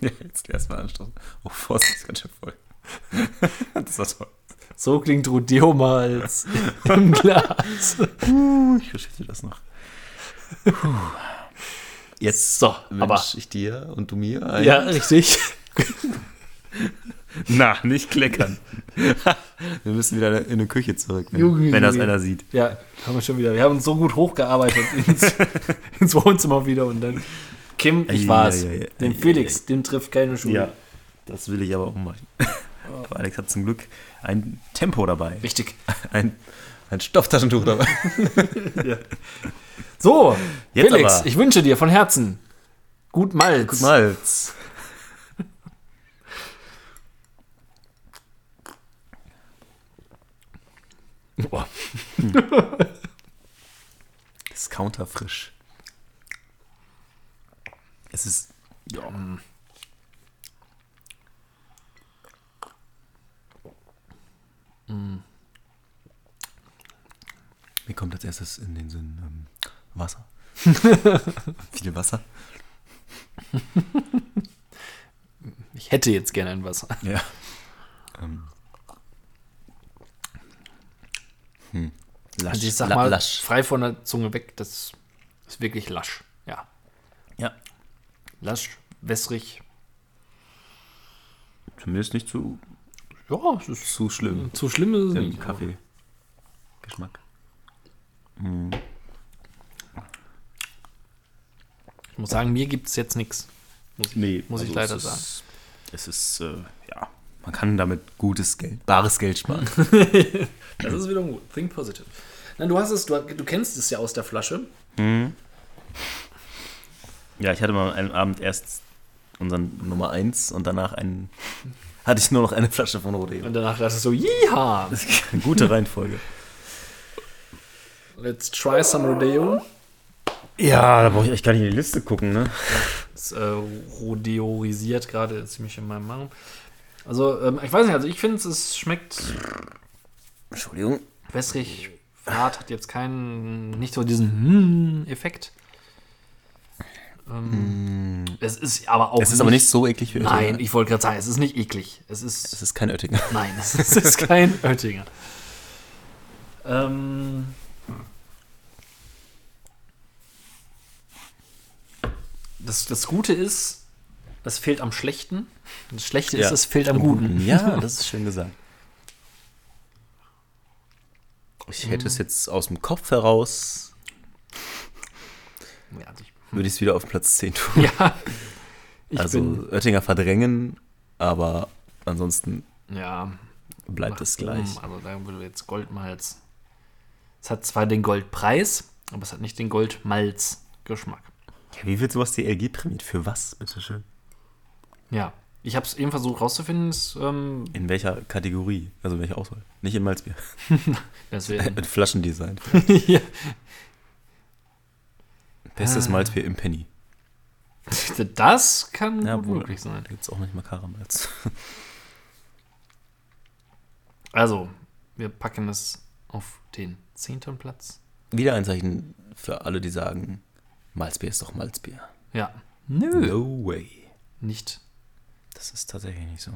Speaker 3: ja, jetzt erstmal anstoßen. Oh, Vorsicht, ist ganz schön voll. das war toll.
Speaker 4: So klingt Rodeo Malz im Glas.
Speaker 3: Ich verschütte das noch. Puh. Jetzt
Speaker 4: So,
Speaker 3: wünsche ich dir und du mir ein...
Speaker 4: Ja, richtig.
Speaker 3: Na, nicht kleckern. wir müssen wieder in eine Küche zurück, wenn,
Speaker 4: Junge,
Speaker 3: wenn das einer sieht.
Speaker 4: Ja, haben wir schon wieder. Wir haben uns so gut hochgearbeitet ins, ins Wohnzimmer wieder und dann. Kim, ich war's.
Speaker 3: ei, ei,
Speaker 4: Den
Speaker 3: ei,
Speaker 4: Felix, dem trifft keine Schule.
Speaker 3: Ja, das will ich aber auch machen. Aber Alex hat zum Glück ein Tempo dabei.
Speaker 4: Richtig.
Speaker 3: Ein, ein Stofftaschentuch dabei.
Speaker 4: So,
Speaker 3: Jetzt
Speaker 4: Felix,
Speaker 3: aber.
Speaker 4: ich wünsche dir von Herzen gut Malz.
Speaker 3: Gut Malz.
Speaker 4: Boah.
Speaker 3: Discounter frisch. Es ist. Ja. Mir kommt als erstes in den Sinn ähm, Wasser. Viel Wasser.
Speaker 4: Ich hätte jetzt gerne ein Wasser.
Speaker 3: Ja. Ähm. Hm. Lasch.
Speaker 4: Also ich sag
Speaker 3: La-
Speaker 4: mal,
Speaker 3: lasch.
Speaker 4: frei von der Zunge weg, das ist wirklich lasch. Ja.
Speaker 3: Ja.
Speaker 4: Lasch, wässrig.
Speaker 3: Zumindest nicht zu,
Speaker 4: Ja, es ist
Speaker 3: zu schlimm.
Speaker 4: zu schlimm ist es nicht.
Speaker 3: Kaffee-Geschmack.
Speaker 4: Ich muss sagen, mir gibt es jetzt nichts. Muss, ich-
Speaker 3: Nee,
Speaker 4: muss ich
Speaker 3: also
Speaker 4: leider
Speaker 3: es
Speaker 4: sagen.
Speaker 3: Ist, es ist, äh, ja, man kann damit gutes Geld, bares Geld sparen.
Speaker 4: Das ist wiederum gut. Think positive. Nein, du hast es, du, du kennst es ja aus der Flasche.
Speaker 3: ja, ich hatte mal einen Abend erst unseren Nummer 1 und danach einen, hatte ich nur noch eine Flasche von Rodeo.
Speaker 4: Und danach dachtest du so, jiha,
Speaker 3: Das ist eine gute Reihenfolge.
Speaker 4: let's try some Rodeo.
Speaker 3: Ja, da brauche ich echt gar nicht in die Liste gucken, ne?
Speaker 4: Das äh, rodeorisiert gerade ziemlich in meinem Magen. Also, ähm, ich weiß nicht, also ich finde es schmeckt
Speaker 3: Entschuldigung.
Speaker 4: wässrig, hart, hat jetzt keinen, nicht so diesen hm Effekt. Ähm, Es ist aber auch
Speaker 3: Es ist aber nicht so eklig wie
Speaker 4: Nein,
Speaker 3: Oettinger.
Speaker 4: ich wollte gerade sagen, es ist nicht eklig. Es ist
Speaker 3: Es ist kein Oettinger.
Speaker 4: Nein, es ist, es ist kein Oettinger. Ähm, das, das Gute ist, es fehlt am Schlechten. Das Schlechte ist,
Speaker 3: Ja,
Speaker 4: es fehlt am Guten.
Speaker 3: Ja, das ist schön gesagt. Ich hätte es jetzt aus dem Kopf heraus,
Speaker 4: Ja, also ich,
Speaker 3: würde ich es wieder auf Platz 10 tun.
Speaker 4: ja,
Speaker 3: also Oettinger verdrängen, aber ansonsten
Speaker 4: ja,
Speaker 3: bleibt es gleich.
Speaker 4: Also da würde jetzt Goldmalz. Es hat zwar den Goldpreis, aber es hat nicht den Goldmalz-Geschmack.
Speaker 3: Ja, wie wird sowas die LG prämiert? Für was, bitteschön?
Speaker 4: Ja, ich habe es eben versucht rauszufinden. Es, ähm,
Speaker 3: In welcher Kategorie? Also welche Auswahl? Nicht in Malzbier. Mit Flaschendesign.
Speaker 4: ja.
Speaker 3: Bestes
Speaker 4: Ah.
Speaker 3: Malzbier im Penny.
Speaker 4: Das kann
Speaker 3: Ja,
Speaker 4: gut
Speaker 3: wohl.
Speaker 4: möglich sein.
Speaker 3: Da gibt es auch nicht mal Karamalz.
Speaker 4: Also, wir packen es auf den zehnten Platz.
Speaker 3: Wieder ein Zeichen für alle, die sagen, Malzbier ist doch Malzbier.
Speaker 4: Ja. Nö.
Speaker 3: No way.
Speaker 4: Nicht.
Speaker 3: Das ist tatsächlich nicht so.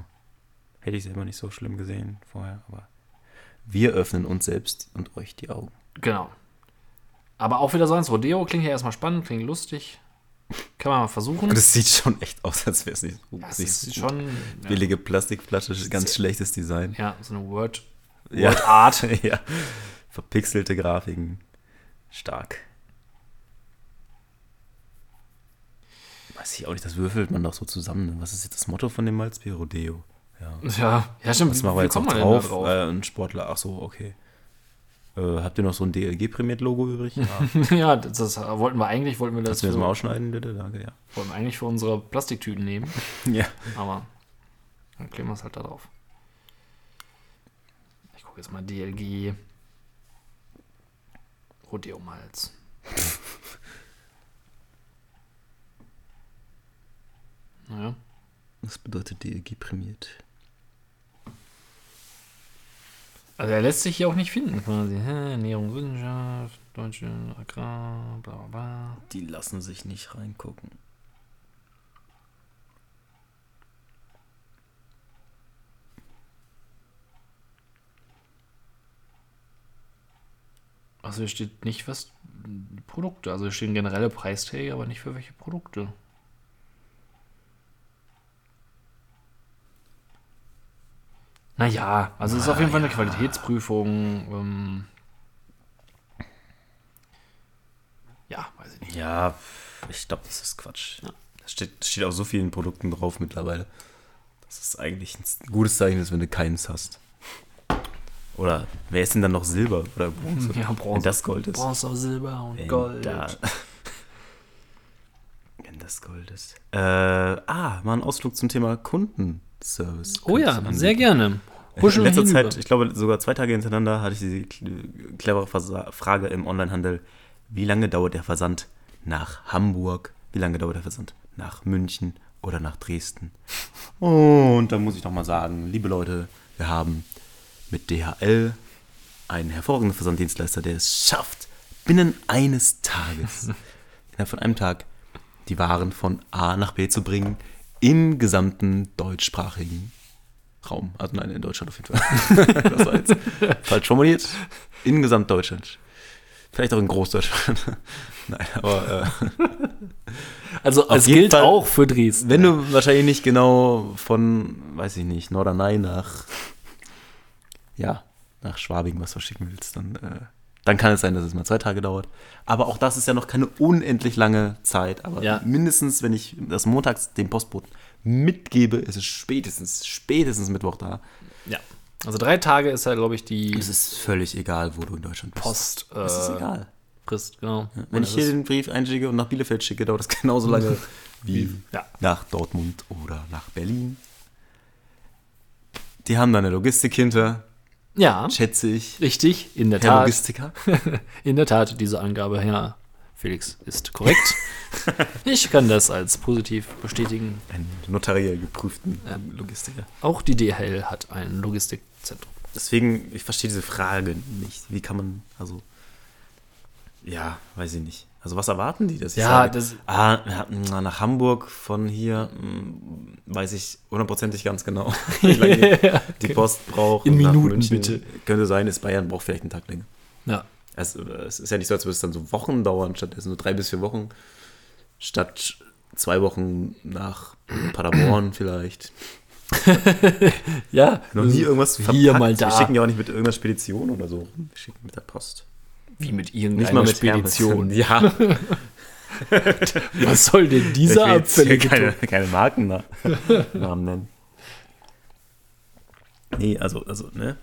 Speaker 3: Hätte ich selber nicht so schlimm gesehen vorher, aber wir öffnen uns selbst und euch die Augen.
Speaker 4: Genau. Aber auch wieder so eins. Rodeo klingt ja erstmal spannend, klingt lustig. Kann man mal versuchen.
Speaker 3: Und es sieht schon echt aus, als wäre es nicht,
Speaker 4: ja, es
Speaker 3: nicht
Speaker 4: ist
Speaker 3: so gut.
Speaker 4: schon ja,
Speaker 3: Billige Plastikflasche, ganz schlechtes Design.
Speaker 4: ja, so eine Word,
Speaker 3: Ja.
Speaker 4: Word Art.
Speaker 3: ja. Verpixelte Grafiken. Stark. Weiß ich auch nicht, das würfelt man doch so zusammen. Was ist jetzt das Motto von dem Malzbier? Rodeo. Ja.
Speaker 4: Ja, ja stimmt.
Speaker 3: Was machen wir jetzt
Speaker 4: denn da
Speaker 3: drauf? Äh, ein Sportler, ach so, okay. Äh, habt ihr noch so ein DLG-Prämiert-Logo übrig? Ja.
Speaker 4: ja, das, das wollten wir eigentlich, wollten wir das,
Speaker 3: Kannst du das mal ausschneiden, bitte? Danke, ja.
Speaker 4: wollten wir eigentlich für unsere Plastiktüten nehmen.
Speaker 3: Ja.
Speaker 4: Aber dann kleben wir es halt da drauf. Ich gucke jetzt mal DLG Rodeo naja.
Speaker 3: Was bedeutet DLG prämiert?
Speaker 4: Also er lässt sich hier auch nicht finden quasi. Hä? Ernährung, Wissenschaft, Deutsche Agrar, bla bla bla.
Speaker 3: Die lassen sich nicht reingucken.
Speaker 4: Also hier steht nicht was Produkte. Also hier stehen generelle Preisträger, aber nicht für welche Produkte. Naja, also es ist auf jeden Fall eine Qualitätsprüfung. Ähm, ja, weiß ich nicht.
Speaker 3: Ja, ich glaube, das ist Quatsch. Da steht, steht auf so vielen Produkten drauf mittlerweile. Das ist eigentlich ein gutes Zeichen, ist, wenn du keins hast. Oder wer ist denn dann noch Silber oder Bronze?
Speaker 4: Ja, Bronze.
Speaker 3: Wenn das Gold ist.
Speaker 4: Bronze, Silber und
Speaker 3: Wenn
Speaker 4: Gold.
Speaker 3: Da, wenn das Gold ist. Äh, ah, mal ein Ausflug zum Thema Kundenservice.
Speaker 4: Oh ja, sehr gerne.
Speaker 3: In
Speaker 4: Huschen
Speaker 3: letzter. Zeit, ich glaube sogar zwei Tage hintereinander, hatte ich die clevere Versa- Frage im Onlinehandel. Wie lange dauert der Versand nach Hamburg? Wie lange dauert der Versand nach München oder nach Dresden? Und da muss ich noch mal sagen, liebe Leute, wir haben mit DHL einen hervorragenden Versanddienstleister, der es schafft, binnen eines Tages, innerhalb von einem Tag, die Waren von A nach B zu bringen, im gesamten deutschsprachigen Raum. Also nein, in Deutschland auf jeden Fall. das war jetzt falsch formuliert. In Gesamtdeutschland. Vielleicht auch in Großdeutschland. nein, aber äh,
Speaker 4: Also es gilt
Speaker 3: Fall-
Speaker 4: auch für Dresden.
Speaker 3: wenn du wahrscheinlich nicht genau von, weiß ich nicht, Norderney nach, ja, nach Schwabing was verschicken willst, dann, äh, dann kann es sein, dass es mal zwei Tage dauert. Aber auch das ist ja noch keine unendlich lange Zeit. Aber
Speaker 4: Ja.
Speaker 3: mindestens, wenn ich das montags dem Postboten mitgebe, ist es spätestens, spätestens Mittwoch da.
Speaker 4: Ja. Also drei Tage ist ja, glaube ich, die
Speaker 3: Es ist völlig egal, wo du in Deutschland bist.
Speaker 4: Post. Äh,
Speaker 3: Es ist egal.
Speaker 4: Frist, genau.
Speaker 3: Wenn ich hier den Brief einschicke und nach Bielefeld schicke, dauert das genauso lange wie
Speaker 4: Ja.
Speaker 3: nach Dortmund oder nach Berlin. Die haben da eine Logistik hinter,
Speaker 4: Ja,
Speaker 3: schätze ich.
Speaker 4: richtig, in der
Speaker 3: Herr
Speaker 4: Tat.
Speaker 3: Logistiker.
Speaker 4: In der Tat, diese Angabe, Herr Felix, ist korrekt. ich kann das als positiv bestätigen.
Speaker 3: Einen notariell geprüften Logistiker.
Speaker 4: Auch die DHL hat ein Logistikzentrum.
Speaker 3: Deswegen, ich verstehe diese Frage nicht. Wie kann man, also, ja, weiß ich nicht. Also, was erwarten die? Dass ich
Speaker 4: Ja,
Speaker 3: sage,
Speaker 4: das-
Speaker 3: ah, nach Hamburg von hier, hm, weiß ich hundertprozentig ganz genau, wie lange die, die Post braucht.
Speaker 4: In Minuten,
Speaker 3: München
Speaker 4: bitte.
Speaker 3: Könnte sein, ist Bayern braucht vielleicht einen Tag länger.
Speaker 4: Ja.
Speaker 3: Es, es ist ja nicht so, als würde es dann so Wochen dauern, stattdessen so drei bis vier Wochen. Statt zwei Wochen nach Paderborn vielleicht.
Speaker 4: Ja,
Speaker 3: Noch nie irgendwas
Speaker 4: hier mal da.
Speaker 3: Wir schicken ja auch nicht mit irgendeiner Spedition oder so. Wir schicken mit der Post.
Speaker 4: Wie mit
Speaker 3: Nicht
Speaker 4: irgendeiner
Speaker 3: mal mit
Speaker 4: Spedition.
Speaker 3: Hermes. Ja,
Speaker 4: Was soll denn dieser abfällige
Speaker 3: keine, keine Marken na- Namen nennen. Nee, also, also, ne?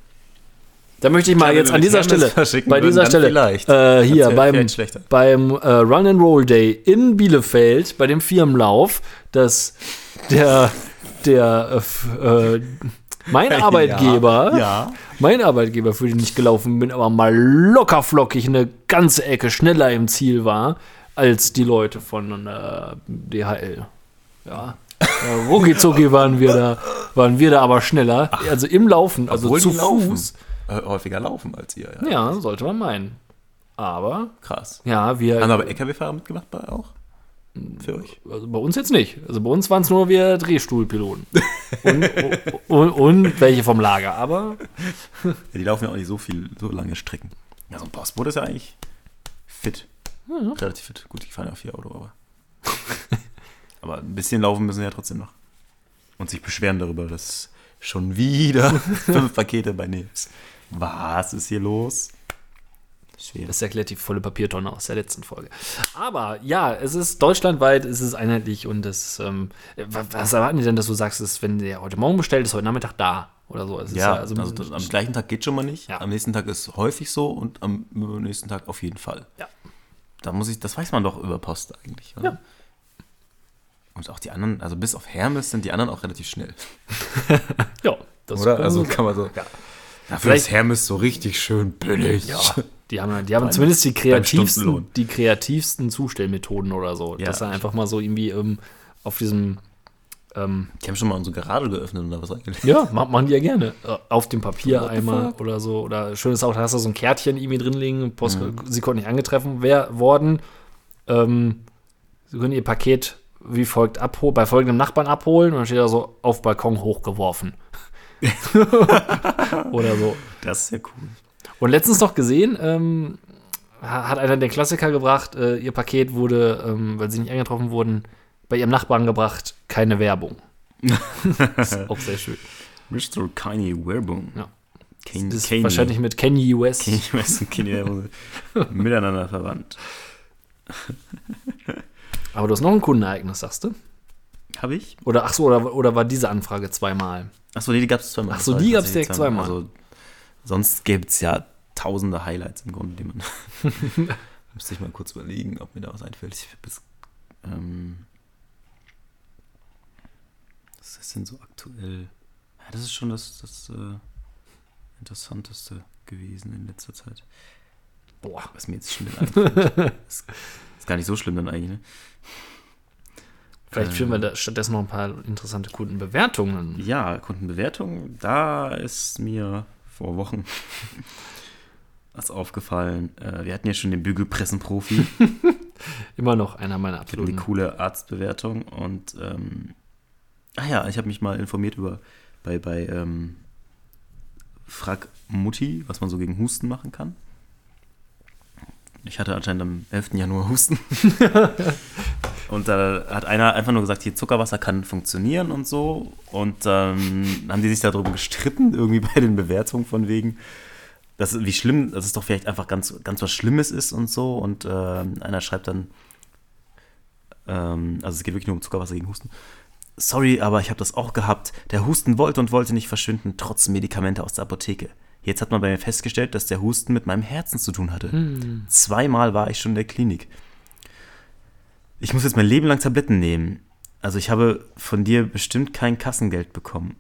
Speaker 4: Da möchte ich mal
Speaker 3: Klar,
Speaker 4: jetzt an dieser Stelle, bei
Speaker 3: würden,
Speaker 4: dieser
Speaker 3: dann
Speaker 4: Stelle, äh, hier beim, beim äh, Run and Roll Day in Bielefeld, bei dem Firmenlauf, dass der, der, äh, äh, mein Arbeitgeber,
Speaker 3: Ja.
Speaker 4: mein Arbeitgeber, für den ich gelaufen bin, aber mal locker flockig eine ganze Ecke schneller im Ziel war, als die Leute von äh, DHL. Ja. Ja, rucki waren wir da, waren wir da aber schneller. Also im Laufen, also zu
Speaker 3: laufen.
Speaker 4: Fuß.
Speaker 3: Äh, häufiger laufen als ihr. Ja.
Speaker 4: Ja, sollte man meinen. Aber,
Speaker 3: Krass.
Speaker 4: ja, wir.
Speaker 3: Haben aber LKW-Fahrer mitgemacht bei auch? Für euch?
Speaker 4: also bei uns jetzt nicht. Also bei uns waren es nur wir Drehstuhlpiloten. und, und, und welche vom Lager. Aber
Speaker 3: Ja, die laufen ja auch nicht so viel, so lange Strecken. Ja, so ein Postboot ist ja eigentlich fit. Relativ fit. Gut, die fahren ja vier Auto, aber. aber ein bisschen laufen müssen ja trotzdem noch. Und sich beschweren darüber, dass schon wieder fünf Pakete bei Nebs. Was ist hier los? Schwer.
Speaker 4: das erklärt die volle Papiertonne aus der letzten Folge. Aber ja, es ist deutschlandweit, es ist einheitlich und es, ähm, wa- was erwarten die denn, dass du sagst, ist, wenn der heute Morgen bestellt, ist heute Nachmittag da oder so? Es ist
Speaker 3: Ja, also, das, am gleichen Tag geht schon mal nicht.
Speaker 4: Ja.
Speaker 3: Am nächsten Tag ist häufig so und am nächsten Tag auf jeden Fall.
Speaker 4: Ja.
Speaker 3: Da muss ich, das weiß man doch über Post eigentlich. Oder?
Speaker 4: Ja.
Speaker 3: Und auch die anderen, also bis auf Hermes sind die anderen auch relativ schnell.
Speaker 4: ja, das
Speaker 3: Oder? Also
Speaker 4: man so
Speaker 3: kann man so.
Speaker 4: Ja.
Speaker 3: Dafür
Speaker 4: Vielleicht-
Speaker 3: ist Hermes so richtig schön billig.
Speaker 4: Ja, die haben, die haben
Speaker 3: Beim-
Speaker 4: zumindest die kreativsten, die kreativsten Zustellmethoden oder so.
Speaker 3: Ja.
Speaker 4: Dass er einfach mal so irgendwie ähm, auf diesem Ähm,
Speaker 3: Die haben schon mal unsere Garage geöffnet da was reingelegt.
Speaker 4: ja, ma- machen die ja gerne. Äh, Auf dem Papiereimer oder so. Oder schön ist auch, da hast du so ein Kärtchen irgendwie drin liegen. Post, Sie konnten nicht angetreffen wer- worden. Ähm, sie können ihr Paket wie folgt abholen, bei folgendem Nachbarn abholen und dann steht da so auf Balkon hochgeworfen. oder so.
Speaker 3: Das ist ja cool.
Speaker 4: Und letztens noch gesehen, ähm, ha- hat einer den Klassiker gebracht, äh, ihr Paket wurde, ähm, weil sie nicht angetroffen wurden, bei ihrem Nachbarn gebracht, keine Werbung. das ist auch sehr schön.
Speaker 3: Mr. Kanye Werbung.
Speaker 4: Ja.
Speaker 3: Kanye,
Speaker 4: Das ist
Speaker 3: Kanye.
Speaker 4: wahrscheinlich mit Kanye West.
Speaker 3: Kanye West und Kanye Werbung miteinander verwandt.
Speaker 4: Aber du hast noch ein Kundenereignis, sagst du?
Speaker 3: Habe ich?
Speaker 4: Oder ach so, oder, oder war diese Anfrage zweimal?
Speaker 3: Achso, nee, die gab es zweimal.
Speaker 4: Ach so, die gab's
Speaker 3: tatsächlich
Speaker 4: direkt zweimal.
Speaker 3: Also, sonst gäbe es ja tausende Highlights im Grunde, die man. Müsste ich mal kurz überlegen, ob mir da was einfällt. Ich jetzt, ähm, was ist denn so aktuell? Ja, das ist schon das, das äh, Interessanteste gewesen in letzter Zeit. Boah, was mir jetzt schnell einfällt. ist, ist gar nicht so schlimm dann eigentlich, ne?
Speaker 4: Vielleicht führen wir da stattdessen noch ein paar interessante Kundenbewertungen.
Speaker 3: Ja, Kundenbewertung, da ist mir vor Wochen was aufgefallen. Äh, wir hatten ja schon den Bügelpressenprofi,
Speaker 4: Immer noch einer meiner
Speaker 3: eine
Speaker 4: absoluten.
Speaker 3: coole Arztbewertung und ähm, ah ja, ich habe mich mal informiert über bei, bei ähm, Frag Mutti, was man so gegen Husten machen kann. Ich hatte anscheinend am 11. Januar Husten. und da hat einer einfach nur gesagt, hier Zuckerwasser kann funktionieren und so. Und dann haben die sich darüber gestritten, irgendwie bei den Bewertungen von wegen, dass, wie schlimm, dass es doch vielleicht einfach ganz, ganz was Schlimmes ist und so. Und ähm, einer schreibt dann, ähm, also es geht wirklich nur um Zuckerwasser gegen Husten. Sorry, aber ich habe das auch gehabt. Der Husten wollte und wollte nicht verschwinden, trotz Medikamente aus der Apotheke. Jetzt hat man bei mir festgestellt, dass der Husten mit meinem Herzen zu tun hatte. Zweimal war ich schon in der Klinik. Ich muss jetzt mein Leben lang Tabletten nehmen. Also ich habe von dir bestimmt kein Kassengeld bekommen.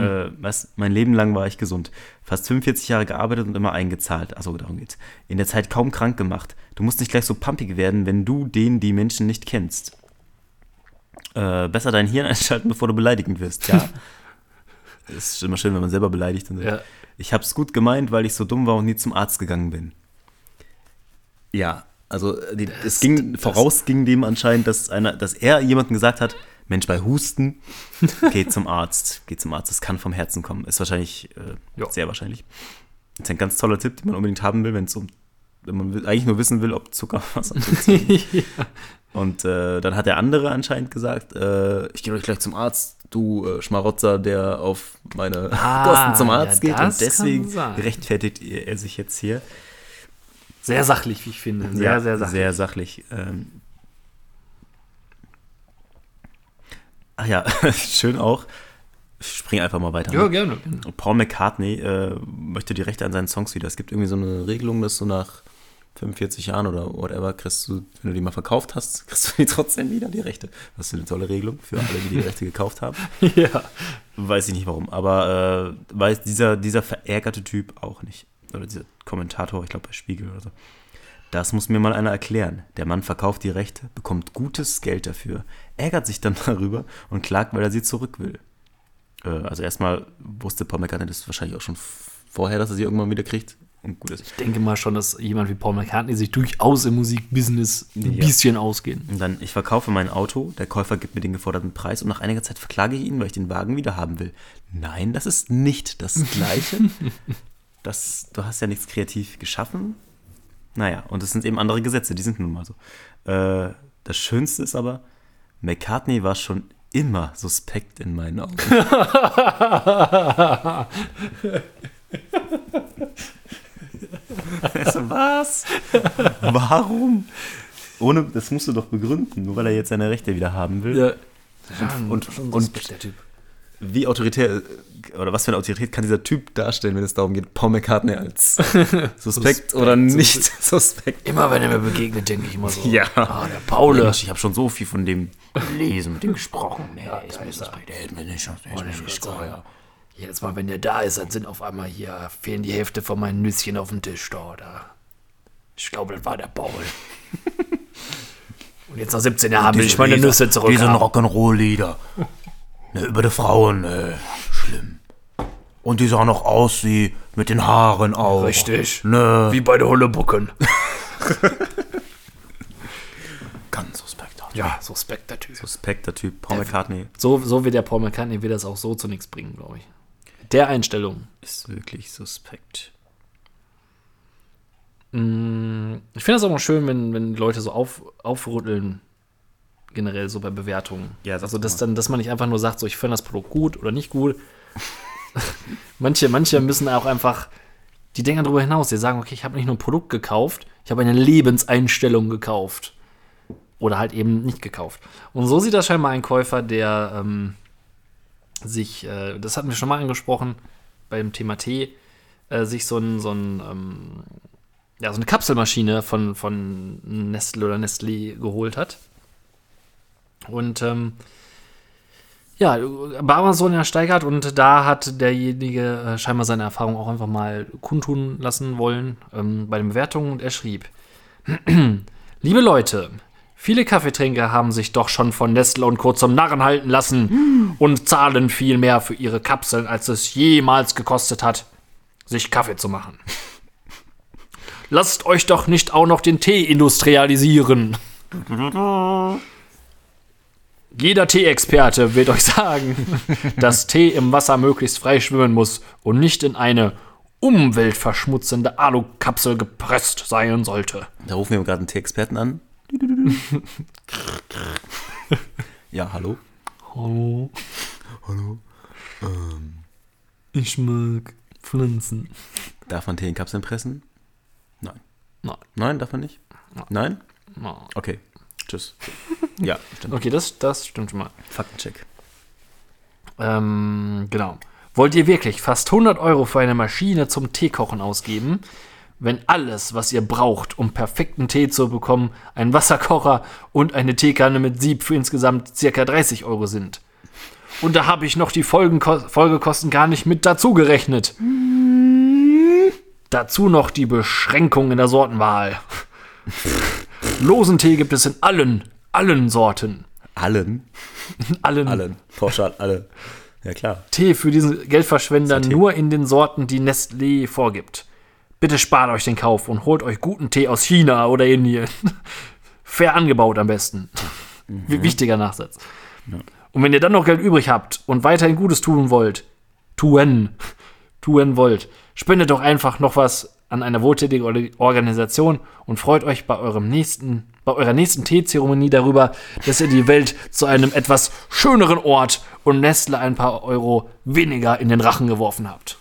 Speaker 3: Äh, was, mein Leben lang war ich gesund. Fast 45 Jahre gearbeitet und immer eingezahlt. Also darum geht's. In der Zeit kaum krank gemacht. Du musst nicht gleich so pumpig werden, wenn du den die Menschen nicht kennst. Äh, besser dein Hirn einschalten, bevor du beleidigend wirst. Ja. ist immer schön, wenn man selber beleidigt. Und.
Speaker 4: Ja.
Speaker 3: Ich hab's gut gemeint, weil ich so dumm war und nie zum Arzt gegangen bin. Ja, also äh, die, es ging, voraus ging dem anscheinend, dass, einer, dass er jemandem gesagt hat, Mensch, bei Husten, geh zum Arzt, geh zum Arzt, das kann vom Herzen kommen. Ist wahrscheinlich, äh,
Speaker 4: Ja.
Speaker 3: sehr wahrscheinlich. Das ist ein ganz toller Tipp, den man unbedingt haben will, wenn es um, wenn man eigentlich nur wissen will, ob Zuckerwasser funktioniert. Und äh, dann hat der andere anscheinend gesagt, äh, ich gehe doch gleich zum Arzt, du äh, Schmarotzer, der auf meine
Speaker 4: Ah,
Speaker 3: Kosten zum
Speaker 4: ja,
Speaker 3: Arzt geht.
Speaker 4: das
Speaker 3: Und deswegen rechtfertigt er er sich jetzt hier.
Speaker 4: Sehr sachlich, wie ich finde. Sehr,
Speaker 3: Ja,
Speaker 4: sehr sachlich.
Speaker 3: Sehr sachlich. Ähm. Ach ja, schön auch. Ich springe einfach mal weiter.
Speaker 4: Ja,
Speaker 3: ne?
Speaker 4: gerne.
Speaker 3: Paul McCartney äh, möchte die Rechte an seinen Songs wieder. Es gibt irgendwie so eine Regelung, dass du nach 45 Jahren oder whatever kriegst du, wenn du die mal verkauft hast, kriegst du die trotzdem wieder, die Rechte. Das ist eine tolle Regelung für alle, die die Rechte gekauft haben.
Speaker 4: ja.
Speaker 3: Weiß ich nicht warum, aber äh, weiß dieser, dieser verärgerte Typ auch nicht. Oder dieser Kommentator, ich glaube bei Spiegel oder so. Das muss mir mal einer erklären. Der Mann verkauft die Rechte, bekommt gutes Geld dafür, ärgert sich dann darüber und klagt, weil er sie zurück will. Äh, also erstmal wusste Paul McCartney das wahrscheinlich auch schon vorher, dass er sie irgendwann wieder kriegt. Und gut ist.
Speaker 4: Ich denke mal schon, dass jemand wie Paul McCartney sich durchaus im Musikbusiness ein
Speaker 3: Ja.
Speaker 4: bisschen auskennt.
Speaker 3: Und dann, ich verkaufe mein Auto, der Käufer gibt mir den geforderten Preis und nach einiger Zeit verklage ich ihn, weil ich den Wagen wieder haben will. Nein, das ist nicht das Gleiche. das, du hast ja nichts kreativ geschaffen. Naja, und es sind eben andere Gesetze, die sind nun mal so. Äh, das Schönste ist aber, McCartney war schon immer suspekt in meinen Augen. also, was? Warum? Ohne, das musst du doch begründen, nur weil er jetzt seine Rechte wieder haben will.
Speaker 4: Ja.
Speaker 3: und-
Speaker 4: schon
Speaker 3: und-
Speaker 4: suspekt, der Typ.
Speaker 3: Wie autoritär, oder was für eine Autorität kann dieser Typ darstellen, wenn es darum geht, Paul McCartney als suspekt,
Speaker 4: Suspekt,
Speaker 3: oder nicht suspekt?
Speaker 4: Immer wenn er mir begegnet, denke ich immer so.
Speaker 3: Ja.
Speaker 4: Ah, der Paul.
Speaker 3: Mensch, ich habe schon so viel von dem gelesen, mit dem gesprochen. Nee, ist mir suspekt, der ist mir nicht, der ist mir nicht.
Speaker 4: Jedes Mal, wenn der da ist, dann sind auf einmal hier, fehlen die Hälfte von meinen Nüsschen auf dem Tisch da. da. Ich glaube, das war der Paul. Und jetzt nach 17 Jahren will ich meine Nüsse zurück.
Speaker 3: Diesen Rock'n'Roll-Lieder. Ne, über die Frauen, äh, schlimm. Und die sah noch aus wie mit den Haaren auch.
Speaker 4: Richtig.
Speaker 3: Ne,
Speaker 4: Wie bei der Hullebucken.
Speaker 3: ganz suspekter.
Speaker 4: Ja, suspekter Typ.
Speaker 3: Suspekter Typ. Paul McCartney
Speaker 4: So, so wie der Paul McCartney wird das auch so zu nichts bringen, glaube ich. Der Einstellung.
Speaker 3: ist wirklich suspekt.
Speaker 4: Ich finde das auch mal schön, wenn, wenn Leute so auf, aufrütteln, generell so bei Bewertungen.
Speaker 3: Ja, sag
Speaker 4: also, dass, dann, dass man nicht einfach nur sagt, so, ich finde das Produkt gut oder nicht gut. manche, manche müssen auch einfach, die denken darüber hinaus. Die sagen, okay, ich habe nicht nur ein Produkt gekauft, ich habe eine Lebenseinstellung gekauft. Oder halt eben nicht gekauft. Und so sieht das scheinbar ein Käufer, der ähm, sich, äh, das hatten wir schon mal angesprochen beim Thema Tee, äh, sich so ein, so ein ähm, ja, so eine Kapselmaschine von, von Nestle oder Nestlé geholt hat. Und ähm, ja, bei Amazon ersteigert und da hat derjenige äh, scheinbar seine Erfahrung auch einfach mal kundtun lassen wollen ähm, bei den Bewertungen und er schrieb: Liebe Leute, viele Kaffeetrinker haben sich doch schon von Nestle und Co. zum Narren halten lassen und zahlen viel mehr für ihre Kapseln, als es jemals gekostet hat, sich Kaffee zu machen. Lasst euch doch nicht auch noch den Tee industrialisieren. Jeder Tee-Experte wird euch sagen, dass Tee im Wasser möglichst frei schwimmen muss und nicht in eine umweltverschmutzende Alukapsel gepresst sein sollte.
Speaker 3: Da rufen wir gerade einen Tee-Experten an. ja, hallo.
Speaker 4: Hallo.
Speaker 3: Hallo.
Speaker 4: Ich mag Pflanzen.
Speaker 3: Darf man Tee in Kapseln pressen? Nein.
Speaker 4: Nein.
Speaker 3: Nein, darf man nicht? Nein?
Speaker 4: Nein.
Speaker 3: Okay. Tschüss. Ja, stimmt.
Speaker 4: Okay, das, das stimmt schon mal.
Speaker 3: Faktencheck.
Speaker 4: Ähm, genau. Wollt ihr wirklich fast 100 Euro für eine Maschine zum Teekochen ausgeben, wenn alles, was ihr braucht, um perfekten Tee zu bekommen, ein Wasserkocher und eine Teekanne mit Sieb für insgesamt circa 30 Euro sind? Und da habe ich noch die Folgenko Folgekosten gar nicht mit dazu gerechnet. Dazu noch die Beschränkung in der Sortenwahl. Losen Tee gibt es in allen, allen Sorten.
Speaker 3: Allen?
Speaker 4: Allen.
Speaker 3: Allen. Pauschal alle. Ja, klar.
Speaker 4: Tee für diesen Geldverschwender nur in den Sorten, die Nestlé vorgibt. Bitte spart euch den Kauf und holt euch guten Tee aus China oder Indien. Fair angebaut am besten. W- Wichtiger Nachsatz. Und wenn ihr dann noch Geld übrig habt und weiterhin Gutes tun wollt, tun, tun wollt, spendet doch einfach noch was an eine wohltätige Or- Organisation und freut euch bei eurem nächsten, bei eurer nächsten Teezeremonie darüber, dass ihr die Welt zu einem etwas schöneren Ort und Nestle ein paar Euro weniger in den Rachen geworfen habt.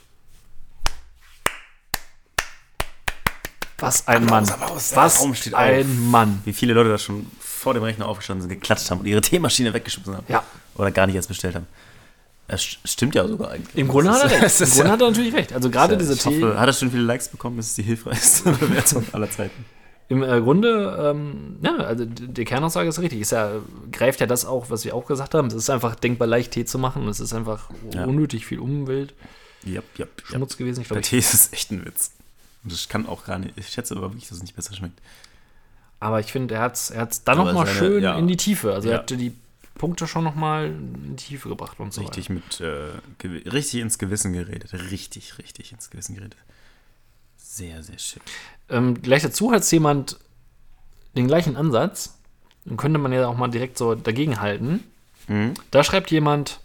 Speaker 4: Was ein Mann. Was ein. Mann.
Speaker 3: Wie viele Leute da schon vor dem Rechner aufgestanden sind, geklatscht haben und ihre Teemaschine weggeschmissen haben.
Speaker 4: Ja.
Speaker 3: Oder gar nicht erst bestellt haben. Das st- stimmt ja sogar eigentlich.
Speaker 4: Im Grunde hat er recht. Im Grunde
Speaker 3: ja-
Speaker 4: hat er natürlich recht. Also gerade
Speaker 3: Ja,
Speaker 4: diese
Speaker 3: ich
Speaker 4: Tee.
Speaker 3: hoffe, hat er schon viele Likes bekommen? Ist die hilfreichste Bewertung aller Zeiten.
Speaker 4: Im äh, Grunde, ähm, ja, also die Kernaussage ist richtig. Ist ja, greift ja das auch, was wir auch gesagt haben. Es ist einfach denkbar leicht, Tee zu machen. Es ist einfach
Speaker 3: Ja.
Speaker 4: unnötig viel Umwelt,
Speaker 3: Yep, yep, yep.
Speaker 4: Schmutz gewesen. Ich glaube, ich,
Speaker 3: Tee ist es echt ein Witz. Und das kann auch gar nicht. Ich schätze aber wirklich, dass es nicht besser schmeckt.
Speaker 4: aber ich finde, er hat es er hat's dann nochmal schön
Speaker 3: ja.
Speaker 4: in die Tiefe. Also er
Speaker 3: Ja.
Speaker 4: hat die Punkte schon nochmal in die Tiefe gebracht und so
Speaker 3: Richtig mit, äh, richtig ins Gewissen geredet. Richtig, richtig ins Gewissen geredet. Sehr, sehr schön.
Speaker 4: weiter. Ähm, gleich dazu hat jemand den gleichen Ansatz. Dann könnte man ja auch mal direkt so dagegen halten.
Speaker 3: Mhm.
Speaker 4: Da schreibt jemand,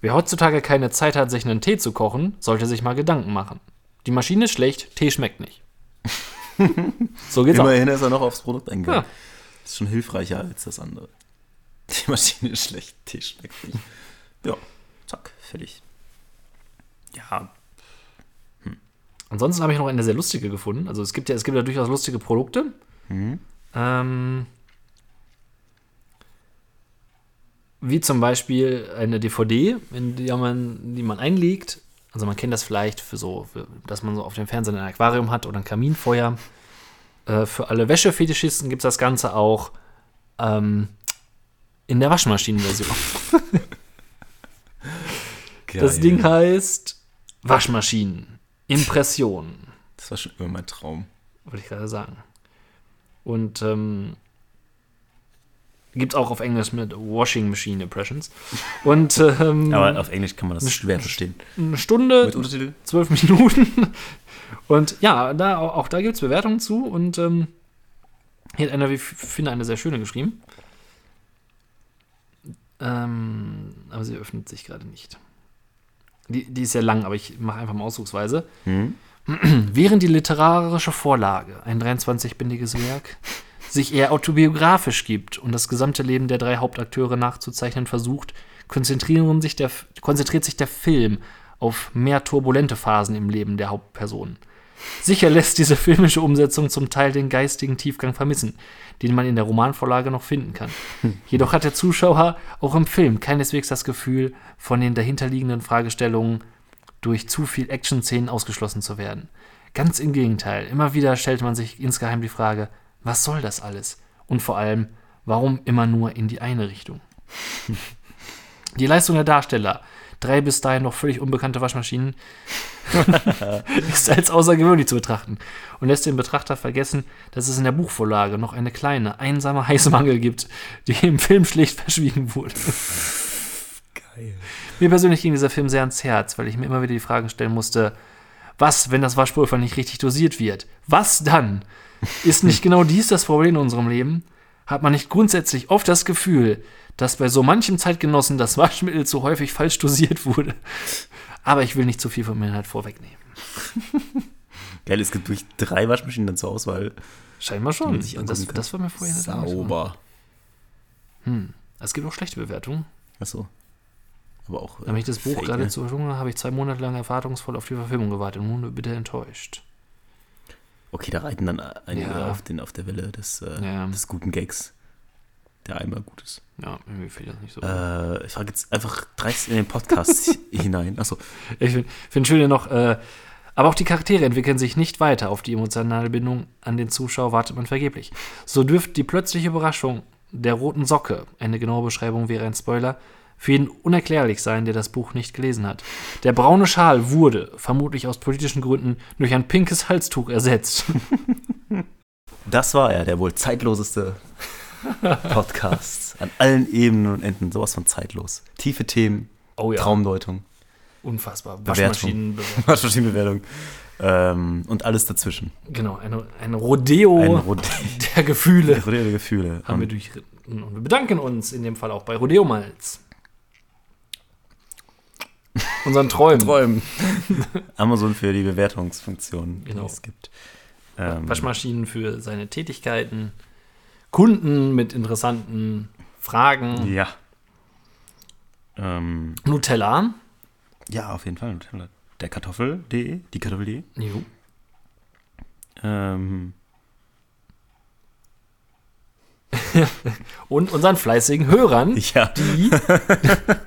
Speaker 4: wer heutzutage keine Zeit hat, sich einen Tee zu kochen, sollte sich mal Gedanken machen. Die Maschine ist schlecht, Tee schmeckt nicht. so geht's auch.
Speaker 3: Immerhin ist er noch aufs Produkt eingegangen.
Speaker 4: Ja.
Speaker 3: Das ist schon hilfreicher als das andere. Die Maschine ist schlecht, Tee schmeckt nicht. Ja, zack, fertig. Ja,
Speaker 4: Ansonsten habe ich noch eine sehr lustige gefunden. Also es gibt ja, es gibt ja durchaus lustige Produkte. Ähm, wie zum Beispiel eine DVD, in die man, die man einlegt. Also man kennt das vielleicht für so, für, dass man so auf dem Fernseher ein Aquarium hat oder ein Kaminfeuer. Äh, für alle Wäschefetischisten gibt es das Ganze auch ähm, in der Waschmaschinenversion. Das. Ding heißt Waschmaschinen. Impression.
Speaker 3: Das war schon immer mein Traum.
Speaker 4: wollte ich gerade sagen. Und ähm, Gibt auch auf Englisch mit Washing Machine Impressions. Und ähm,
Speaker 3: Aber auf Englisch kann man das schwer verstehen.
Speaker 4: eine Stunde,
Speaker 3: Mit Untertitel?
Speaker 4: zwölf Minuten. Und ja, da, auch da gibt es Bewertungen zu. Und ähm, hier hat einer, wie ich finde, eine sehr schöne geschrieben. Ähm, aber sie öffnet sich gerade nicht. Die, die ist sehr lang, aber ich mache einfach mal ausdrucksweise. Während die literarische Vorlage, ein 23-bändiges Werk, sich eher autobiografisch gibt und das gesamte Leben der drei Hauptakteure nachzuzeichnen versucht, konzentrieren sich der, konzentriert sich der Film auf mehr turbulente Phasen im Leben der Hauptpersonen. Sicher lässt diese filmische Umsetzung zum Teil den geistigen Tiefgang vermissen, den man in der Romanvorlage noch finden kann. Jedoch hat der Zuschauer auch im Film keineswegs das Gefühl, von den dahinterliegenden Fragestellungen durch zu viel Action-Szenen ausgeschlossen zu werden. Ganz im Gegenteil, immer wieder stellt man sich insgeheim die Frage, was soll das alles? Und vor allem, warum immer nur in die eine Richtung? Die Leistung der Darsteller, drei bis dahin noch völlig unbekannte Waschmaschinen, ist als außergewöhnlich zu betrachten und lässt den Betrachter vergessen, dass es in der Buchvorlage noch eine kleine, einsame Heißmangel gibt, die im Film schlicht verschwiegen wurde.
Speaker 3: Geil.
Speaker 4: Mir persönlich ging dieser Film sehr ans Herz, weil ich mir immer wieder die Fragen stellen musste, was, wenn das Waschpulver nicht richtig dosiert wird? Was dann? Ist nicht genau dies das Problem in unserem Leben? Hat man nicht grundsätzlich oft das Gefühl, dass bei so manchem Zeitgenossen das Waschmittel zu häufig falsch dosiert wurde? Aber ich will nicht zu viel vom Inhalt vorwegnehmen.
Speaker 3: Geil, es gibt wirklich drei Waschmaschinen dann zur Auswahl.
Speaker 4: Scheinbar schon. das, das war mir vorher nicht so.
Speaker 3: Sauber.
Speaker 4: Es gibt auch schlechte Bewertungen.
Speaker 3: Achso. Aber auch. äh,
Speaker 4: ich das Buch
Speaker 3: Fake,
Speaker 4: gerade
Speaker 3: ne?
Speaker 4: zur habe, habe ich zwei Monate lang erwartungsvoll auf die Verfilmung gewartet und nun bitte enttäuscht.
Speaker 3: Okay, da reiten dann einige
Speaker 4: Ja.
Speaker 3: auf, den, auf der Welle des, äh,
Speaker 4: Ja.
Speaker 3: des guten Gags. Der einmal gut ist.
Speaker 4: Ja, irgendwie fehlt das nicht so.
Speaker 3: Äh, ich frage jetzt einfach dreist in den Podcast hinein. Achso.
Speaker 4: Ich finde find schön ja noch, äh, aber auch die Charaktere entwickeln sich nicht weiter. Auf die emotionale Bindung an den Zuschauer wartet man vergeblich. So dürfte die plötzliche Überraschung der roten Socke, eine genaue Beschreibung wäre ein Spoiler, für jeden unerklärlich sein, der das Buch nicht gelesen hat. Der braune Schal wurde, vermutlich aus politischen Gründen, durch ein pinkes Halstuch ersetzt.
Speaker 3: Das war er, der wohl zeitloseste Podcast. An allen Ebenen und Enden. Sowas von zeitlos. Tiefe Themen,
Speaker 4: Oh ja,
Speaker 3: Traumdeutung,
Speaker 4: unfassbar.
Speaker 3: Bewertung.
Speaker 4: Waschmaschinenbewertung.
Speaker 3: Waschmaschinenbewertung. Ähm, und alles dazwischen.
Speaker 4: Genau, eine, ein Rodeo
Speaker 3: Ein Rodeo
Speaker 4: der Gefühle
Speaker 3: der Gefühle.
Speaker 4: haben wir
Speaker 3: Und
Speaker 4: durchritten. Und wir bedanken uns in dem Fall auch bei Rodeo Malz. Unseren Träumen.
Speaker 3: Träumen. Amazon für die Bewertungsfunktion,
Speaker 4: Genau.
Speaker 3: die es gibt. Ähm,
Speaker 4: Waschmaschinen für seine Tätigkeiten. Kunden mit interessanten Fragen.
Speaker 3: Ja. Ähm,
Speaker 4: Nutella.
Speaker 3: ja, auf jeden Fall. Nutella. Der Kartoffel.de, die Kartoffel.de.
Speaker 4: Jo.
Speaker 3: Ähm,
Speaker 4: Und unseren fleißigen Hörern,
Speaker 3: ja.
Speaker 4: die,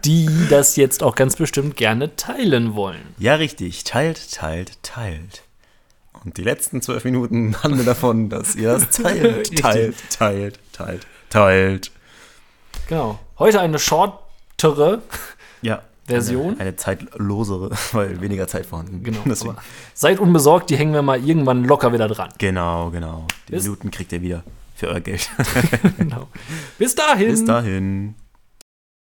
Speaker 4: die das jetzt auch ganz bestimmt gerne teilen wollen.
Speaker 3: ja, richtig. Teilt, teilt, teilt. Und die letzten zwölf Minuten handeln davon, dass ihr es teilt, teilt, teilt, teilt, teilt.
Speaker 4: Genau. Heute eine shortere
Speaker 3: Ja.
Speaker 4: Version.
Speaker 3: Eine, eine zeitlosere, weil weniger Zeit vorhanden.
Speaker 4: Genau. Seid unbesorgt, die hängen wir mal irgendwann locker wieder dran.
Speaker 3: Genau, genau. Die
Speaker 4: Bis-
Speaker 3: Minuten kriegt ihr wieder für euer Geld.
Speaker 4: Genau. Bis dahin.
Speaker 3: Bis dahin.